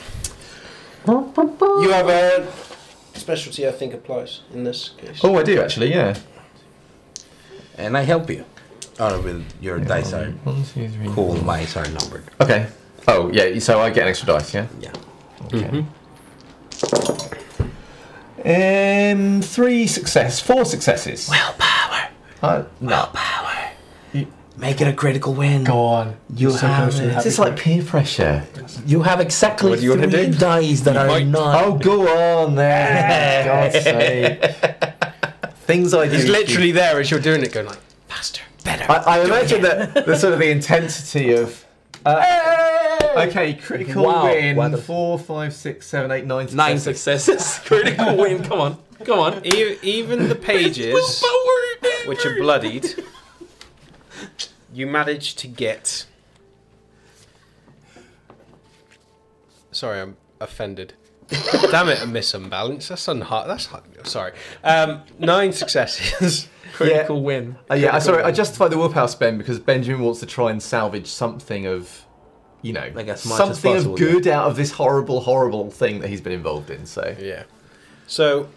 You have a specialty, I think, applies in this case. Oh, I do actually. Yeah. And I help you. Oh, with your dice are One, two, three. cool, mice are numbered. Okay. Oh yeah. So I get an extra dice. Yeah. Yeah. Okay. Um, three success, four successes. Willpower. Uh, no. Power. Make it a critical win. Go on. You You're so have close to it. the It's just like peer pressure. You have exactly you three do? dice that are might- not. Oh, go on there. God's sake. Things I do. He's literally there as you're doing it, going like, faster, better. I, I imagine that the sort of the intensity of. Uh, okay, critical Wow, win. what the- Four, five, six, seven, eight, nine. Nine successes. successes. Critical win. Come on. Come on. E- even the pages, which are bloodied, you manage to get. Sorry, I'm offended. Damn it, a miss unbalance. That's unhard. That's hard. Sorry. Um, nine successes. Critical win. Uh, yeah, I Critical sorry. I win. justify the willpower spend because Benjamin wants to try and salvage something of, you know, Like something possible, of good out of this horrible, horrible thing that he's been involved in. So Yeah. So,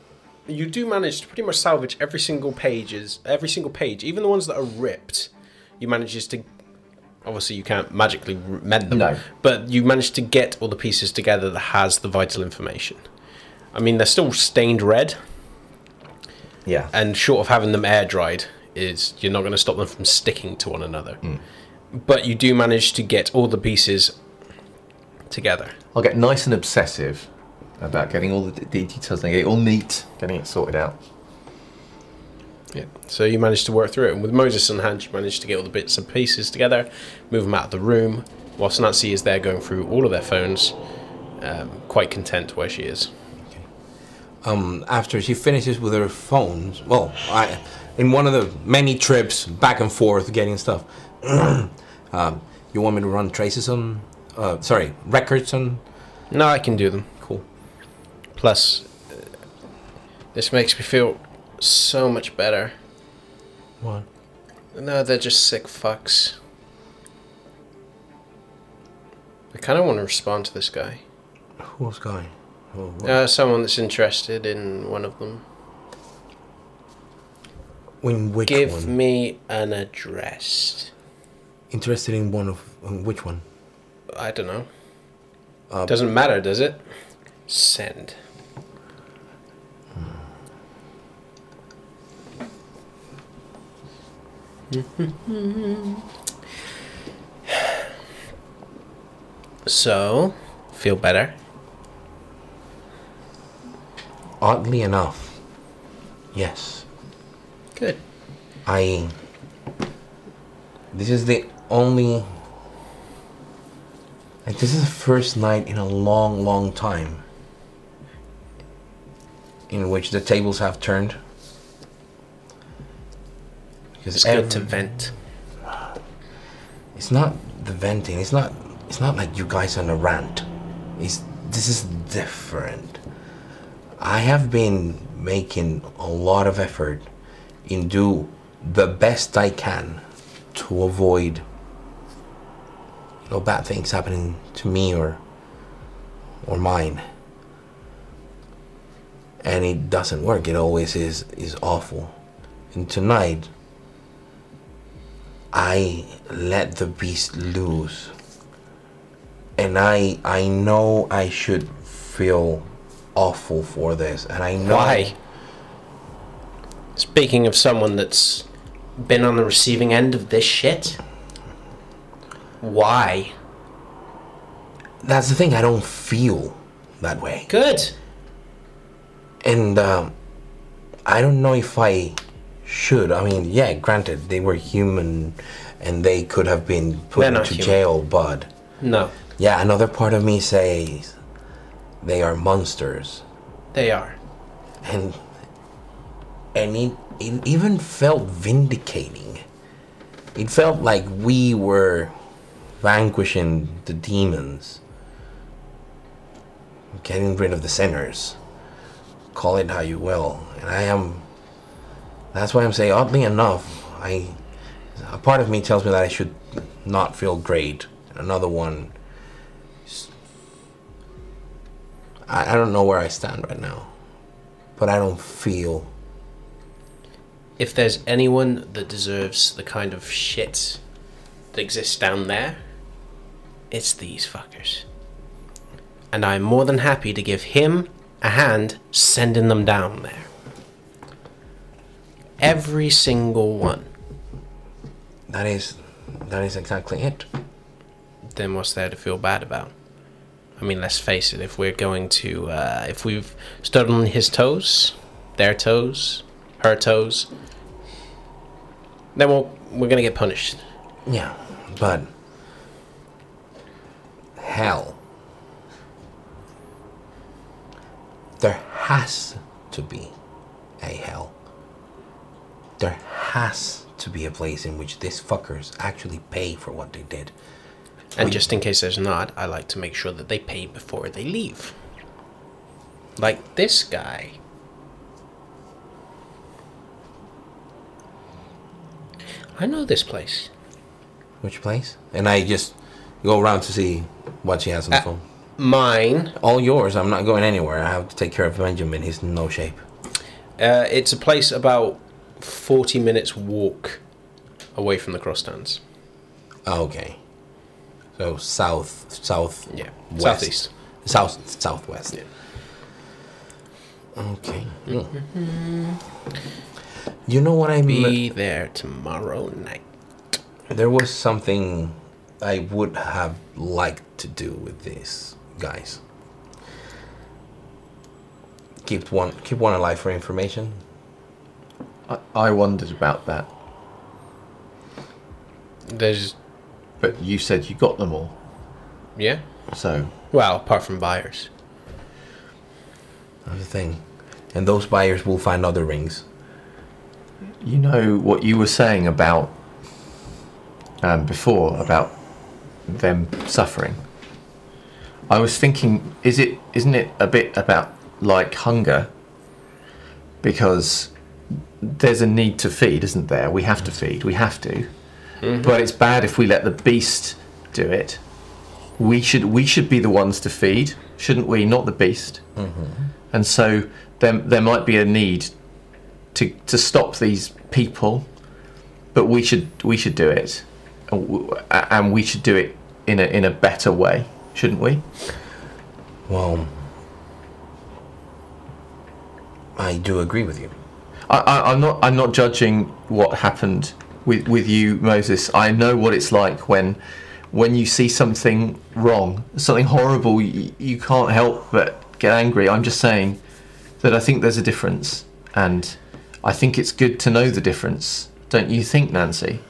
you do manage to pretty much salvage every single pages, every single page, even the ones that are ripped. You manages to. Obviously, you can't magically mend them, No. but you manage to get all the pieces together that has the vital information. I mean, they're still stained red, Yeah. and short of having them air dried, is you're not going to stop them from sticking to one another. But you do manage to get all the pieces together. I'll get nice and obsessive about getting all the details and get it all neat, getting it sorted out. Yeah. So you managed to work through it, and with Moses on hand, you managed to get all the bits and pieces together, move them out of the room, whilst Nancy is there going through all of their phones, um, quite content where she is. Um, after she finishes with her phones, well, I, in one of the many trips back and forth getting stuff, um, you want me to run traces on, uh, sorry, records on? No, I can do them. Cool. Plus, uh, this makes me feel so much better. What? No, they're just sick fucks. I kind of want to respond to this guy. Who's going? Oh, Uh, someone that's interested in one of them. in which Give one? me an address. Interested in one of um, which one? I don't know. Uh, Doesn't matter, does it? Send. so, feel better? Oddly enough, yes. Good. I. This is the only. Like, this is the first night in a long, long time in which the tables have turned. Because It's good to vent. It's not the venting. It's not. It's not like you guys on a rant. It's this is different. I have been making a lot of effort in do the best I can to avoid you know bad things happening to me or or mine. And it doesn't work. It always is is awful. And tonight I let the beast loose. And I I know I should feel awful for this. And I know Why? Speaking of someone that's been on the receiving end of this shit, why? that's the thing, I don't feel that way. Good. And um, I don't know if I should. I mean, yeah, granted, they were human and they could have been put into human. jail, but No, yeah, another part of me says they are monsters. they are. and and it, it even felt vindicating. It felt like we were vanquishing the demons, getting rid of the sinners. Call it how you will, and I am. That's why I'm saying, oddly enough, I. A part of me tells me that I should not feel great. Another one. I, I don't know where I stand right now but I don't feel. If there's anyone that deserves the kind of shit that exists down there, it's these fuckers. And I'm more than happy to give him a hand sending them down there. Every single one. That is, that is exactly it. then what's there to feel bad about? I mean, let's face it. If we're going to, uh, if we've stood on his toes, their toes, her toes, then we'll, we're gonna get punished. Yeah, but hell, there has to be a hell. There has to be a place in which these fuckers actually pay for what they did. And just in case there's not, I like to make sure that they pay before they leave. Like this guy. I know this place. Which place? And I just go around to see what she has on the Uh, phone. Mine. All yours. I'm not going anywhere. I have to take care of Benjamin. He's in no shape. Uh, it's a place about 40 minutes walk away from the cross stands. Okay. So south, south, Yeah. West. Southeast. south, southwest. Yeah. Okay. Hmm. You know what I mean? Be there tomorrow night. There was something I would have liked to do with this, guys. Keep one, keep one alive for information. I, I wondered about that, There's, but you said you got them all. yeah. So Well, apart from buyers. That's the thing, and those buyers will find other rings. you know what you were saying about um, before about them suffering. I was thinking, is it isn't it a bit about like hunger? Because there's a need to feed, isn't there? We have to feed. We have to. Mm-hmm. But it's bad if we let the beast do it. We should we should be the ones to feed, shouldn't we? Not the beast. Mm-hmm. And so there there might be a need to to stop these people, but we should we should do it, and we should do it in a in a better way, shouldn't we? Well, I do agree with you. I, I, I'm not I'm not judging what happened with with you, Moses. I know what it's like when when you see something wrong, something horrible. You, you can't help but get angry. I'm just saying that I think there's a difference, and I think it's good to know the difference. Don't you think, Nancy?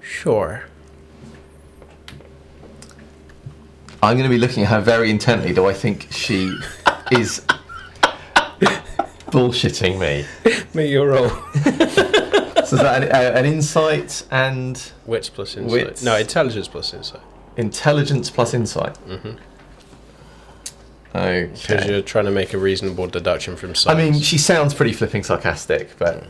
Sure. I'm going to be looking at her very intently. Do I think she is bullshitting me? me, you're all. So is that an, uh, an insight and Wits plus insight. Wits. No, intelligence plus insight. intelligence plus insight? Mm-hmm. Because you're trying to make a reasonable deduction from I mean, she sounds pretty flipping sarcastic, but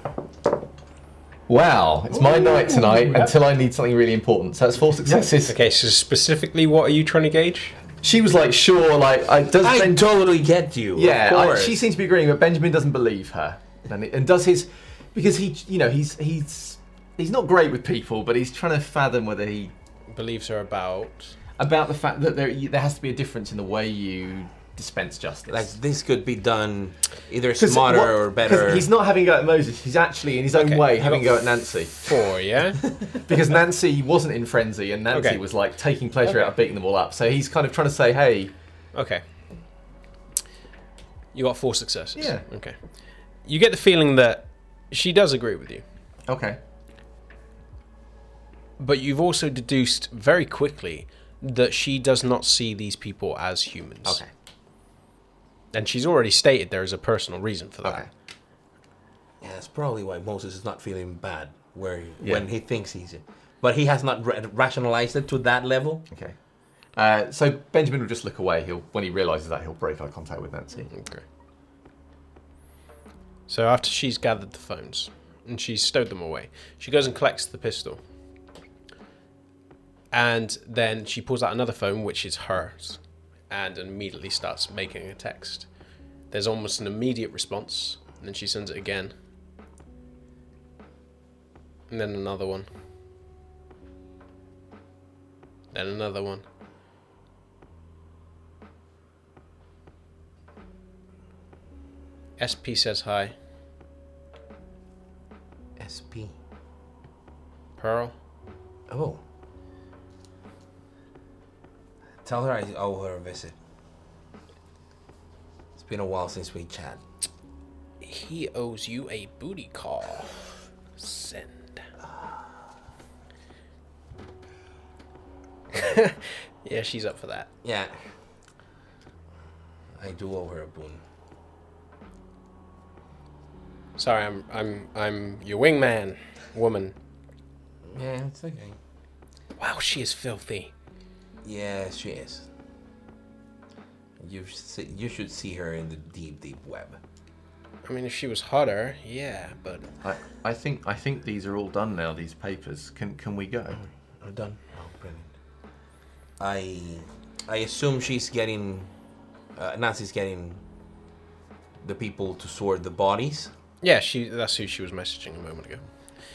wow, it's my night tonight until I need something really important. So that's four successes. Okay, so specifically, what are you trying to gauge? She was like, sure, like, I, does I Ben- totally get you. Yeah, of I, she seems to be agreeing, but Benjamin doesn't believe her, and, and does his because he, you know, he's he's he's not great with people, but he's trying to fathom whether he Believes her about. about the fact that there there has to be a difference in the way you dispense justice. like this could be done either smarter what- or 'cause better. He's not having a go at Moses. He's actually, in his own Okay, way, having a go at Nancy. Four, yeah? Because Nancy wasn't in frenzy, and Nancy Okay. was like taking pleasure Okay. out of beating them all up. So he's kind of trying to say, "Hey, Okay. You got four successes. Yeah. Okay. You get the feeling that she does agree with you, okay, but you've also deduced very quickly that she does not see these people as humans. okay, And she's already stated there is a personal reason for that. okay." yeah, that's probably why Moses is not feeling bad where Yeah. when he thinks he's it. But he has not ra- rationalized it to that level. Okay. Uh, so Benjamin will just look away. He'll when he realizes that he'll break eye contact with Nancy. Okay. So after she's gathered the phones and she's stowed them away, she goes and collects the pistol. And then she pulls out another phone, which is hers, and immediately starts making a text. There's almost an immediate response, and then she sends it again. And then another one. Then another one. SP says hi. SP. Pearl. Oh. Tell her I owe her a visit. It's been a while since we chat. He owes you a booty call. Send. yeah, she's up for that. Yeah. I do owe her a boon. Sorry, I'm I'm I'm your wingman, woman. Yeah, it's okay. Wow, she is filthy. Yeah, she is. You see, you should see her in the deep, deep web. I mean, if she was hotter, yeah, but I, I think I think these are all done now. These papers. Can can we go? We're done. Oh, brilliant. I I assume she's getting uh, Nancy's getting the people to sort the bodies. Yeah, she. That's who she was messaging a moment ago.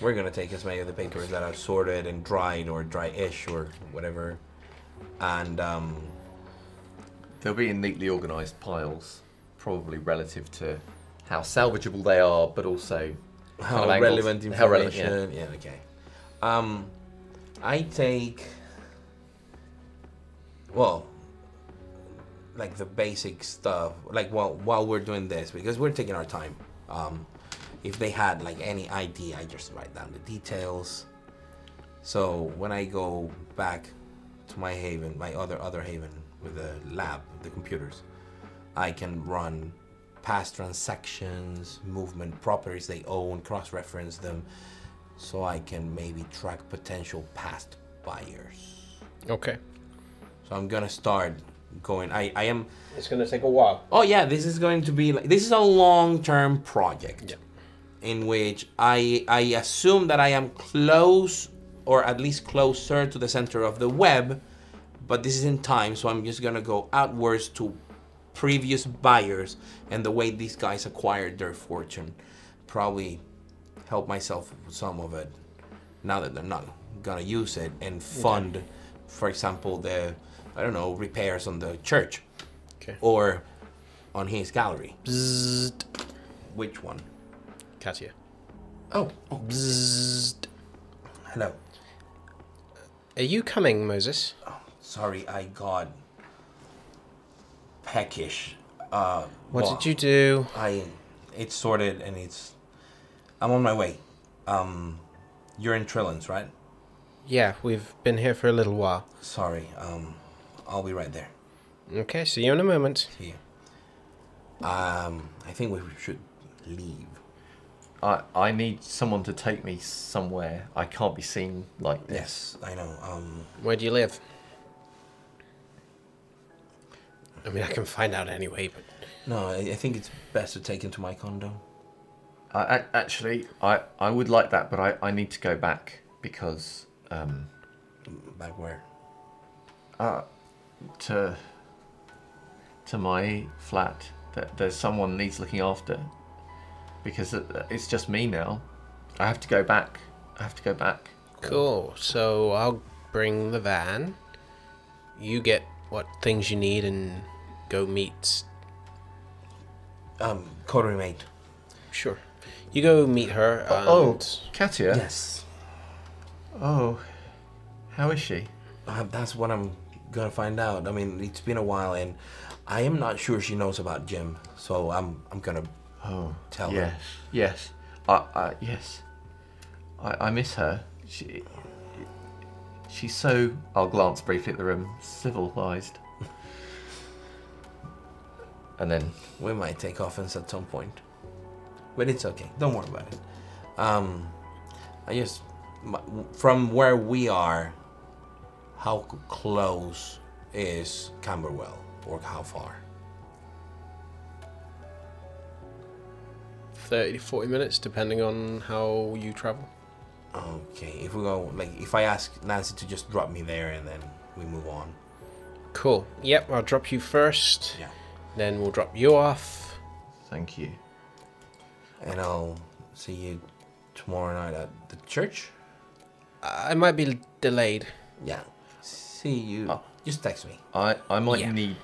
We're gonna take as many of the papers that are sorted and dried or dry-ish or whatever, and um, They'll be in neatly organised piles, probably relative to how salvageable they are, but also how Kind of relevant How relevant, information. yeah. okay. Um, I take well, like the basic stuff. Like while while we're doing this, because we're taking our time. Um, if they had like any idea, I just write down the details. So when I go back to my haven, my other other haven with the lab, the computers, I can run past transactions, movement properties they own, cross-reference them, so I can maybe track potential past buyers. Okay. So I'm gonna start going. I I am. It's gonna take a while. Oh yeah, this is going to be like this is a long-term project. Yeah. In which I I assume that I am close or at least closer to the center of the web, but this is in time, so I'm just gonna go outwards to previous buyers and the way these guys acquired their fortune. Probably help myself with some of it now that they're not gonna use it and fund, for example, the I don't know repairs on the church Okay. or on his gallery. Bzzzt. Which one? Katia. Oh, oh hello. Are you coming, Moses? Sorry, I got peckish. Uh, What well, did you do? I it's sorted and it's I'm on my way. Um, you're in Trillins, right? Yeah, we've been here for a little while. Sorry. Um, I'll be right there. Okay, see you in a moment. See you. Um, I think we should leave. I, I need someone to take me somewhere. I can't be seen like this. Yes, I know. Um, Where do you live? I mean, I can find out anyway, but no, I, I think it's best to take him to my condo. I, I, actually, I, I would like that, but I, I need to go back because um, Back where? uh, to to my flat that there's someone needs looking after because it, it's just me now. I have to go back. I have to go back. cool. So I'll bring the van. You get what things you need and go meet. Um, coterie mate. Sure. You go meet her. And Oh, Katia. Yes. Oh, how is she? Uh, that's what I'm gonna find out. I mean, it's been a while, and I am not sure she knows about Jim. So I'm I'm gonna Oh, tell yes, yes. I, I yes. I, I miss her. She, she's so. I'll glance briefly at the room. Civilized. and then We might take offense at some point, but it's okay. Don't worry about it. Um, I just from where we are, how close is Camberwell, or how far? 30 to 40 minutes, depending on how you travel. Okay, if we go like if I ask Nancy to just drop me there and then we move on. Cool. Yep, I'll drop you first. Yeah. Then we'll drop you off. thank you. And I'll see you tomorrow night at the church. Uh, I might be delayed. Yeah. See you. Oh. Just text me. I I might Yeah. need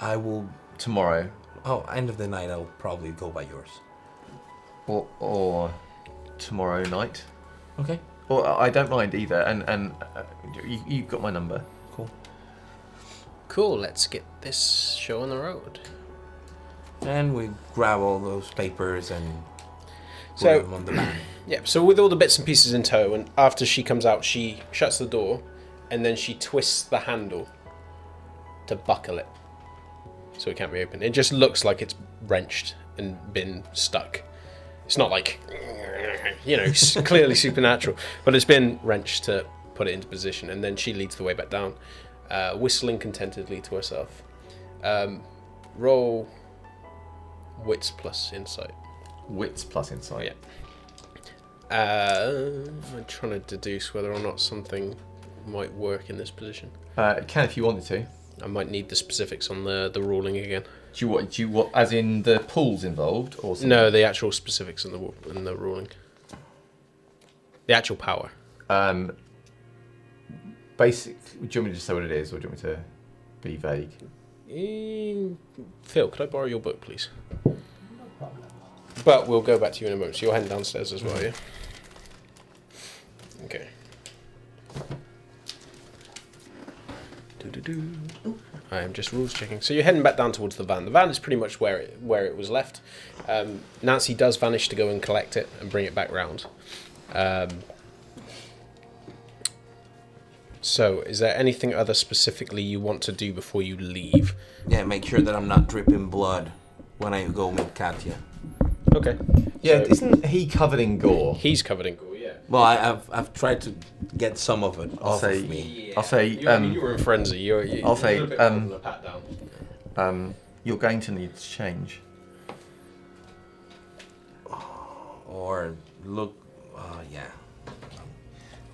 I will. tomorrow Oh, end of the night. I'll probably go by yours. or or tomorrow night. Okay. Or I don't mind either. And and uh, you you've got my number. Cool. Cool, let's get this show on the road. And we grab all those papers and put So- them on the van. Yeah, so with all the bits and pieces in tow, and after she comes out, she shuts the door and then she twists the handle to buckle it so it can't be opened. It just looks like it's wrenched and been stuck. It's not like, you know, clearly supernatural, but it's been wrenched to put it into position, and then she leads the way back down, uh, whistling contentedly to herself. Um, roll wits plus insight. Wits plus insight. Yeah. Uh, I'm trying to deduce whether or not something might work in this position. Uh, it can if you wanted to. I might need the specifics on the the ruling again. Do you what? Do you what? As in the pools involved, or something? No, the actual specifics in the in the ruling. The actual power. Um, basic. Do you want me to just say what it is, or do you want me to be vague? Eh, Phil, could I borrow your book, please? No problem. But we'll go back to you in a moment. So you're heading downstairs as well, yeah? Okay. Doo-doo-doo. I am just rules checking. So you're heading back down towards the van. The van is pretty much where it where it was left. Um, Nancy does vanish to go and collect it and bring it back round. Um, so, is there anything other specifically you want to do before you leave? Yeah, make sure that I'm not dripping blood when I go meet Katya. Okay. Yeah, So- isn't he covered in gore? He's covered in gore, yeah. Well, I, I've I've tried to get some of it I'll off say- of me. I'll say, You, I um, you were in frenzy. You're, you, I'll say, a bit um, more than a pat down. Um, you're going to need to change. Or look, uh, yeah.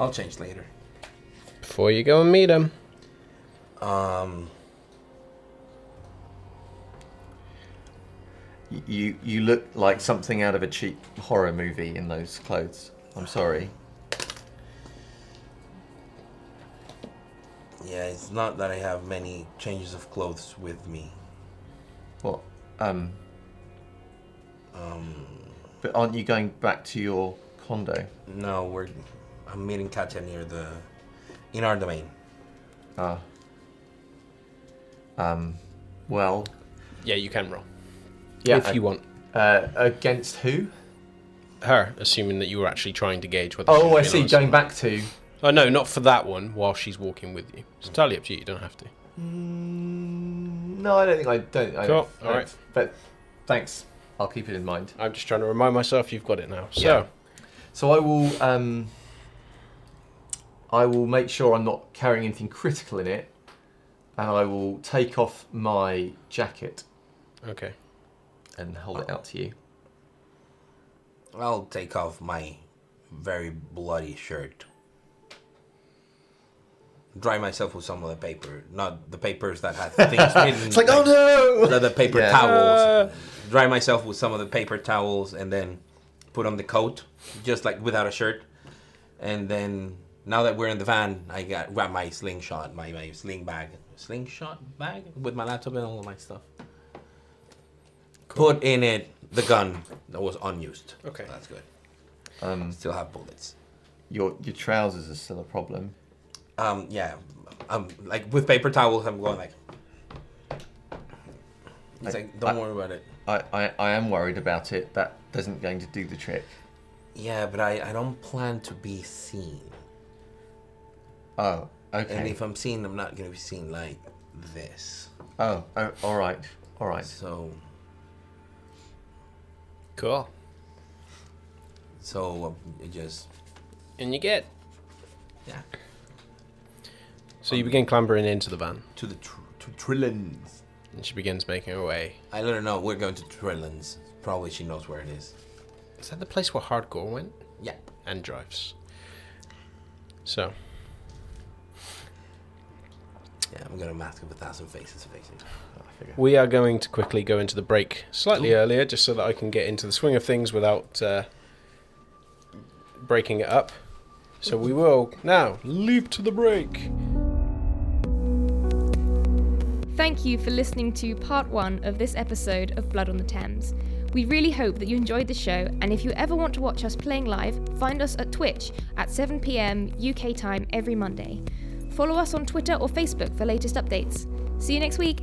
I'll change later. Before you go and meet him. Um, You you look like something out of a cheap horror movie in those clothes. I'm sorry. yeah, it's not that I have many changes of clothes with me. What? Um, Um, but aren't you going back to your condo? no, we're I'm meeting Katya near the in our domain. Ah. Um. Well. Yeah, you can roll. Yeah. if you want. Uh, against who? Her, assuming that you were actually trying to gauge whether. Oh, I see. being honest or Going back to. Oh no, not for that one. While she's walking with you, it's entirely up to you. You don't have to. Mm, no, I don't think I don't. I, Cool, I- alright. But thanks. I'll keep it in mind. I'm just trying to remind myself you've got it now. So, Yeah. So I will. Um, I will make sure I'm not carrying anything critical in it, and I will take off my jacket okay. and hold it out to you. I'll take off my very bloody shirt. Dry myself with some of the paper, not the papers that had things written. It's like, oh no! the, the paper Yeah. towels. Uh. Dry myself with some of the paper towels, and then put on the coat, just like without a shirt. And then now that we're in the van, I got grab my slingshot, my, my sling bag, slingshot bag with my laptop and all of my stuff. Put in it the gun that was unused. Okay. that's good. Um, Still have bullets. your your trousers are still a problem. Um, yeah, um, like with paper towels, I'm going like. It's I- like, don't I- worry about it. I, I, I am worried about it. That isn't going to do the trick. Yeah, but I, I don't plan to be seen. Oh, okay. And if I'm seen, I'm not gonna be seen like this. Oh, oh, all right, all right. So, Cool. so um, it just And you get. yeah So you begin clambering into the van, to the tr- to Trillins. and she begins making her way. I let her know we're going to Trillins. Probably she knows where it is. Is that the place where Hardcore went Yeah. and drives? So Yeah, I'm gonna mask of a thousand faces fix it. I figure. we are going to quickly go into the break slightly earlier, just so that I can get into the swing of things without uh, breaking it up. So we will now leap to the break. Thank you for listening to part one of this episode of Blood on the Thames. We really hope that you enjoyed the show, and if you ever want to watch us playing live, find us at Twitch at 7pm UK time every Monday. Follow us on Twitter or Facebook for latest updates. See you next week!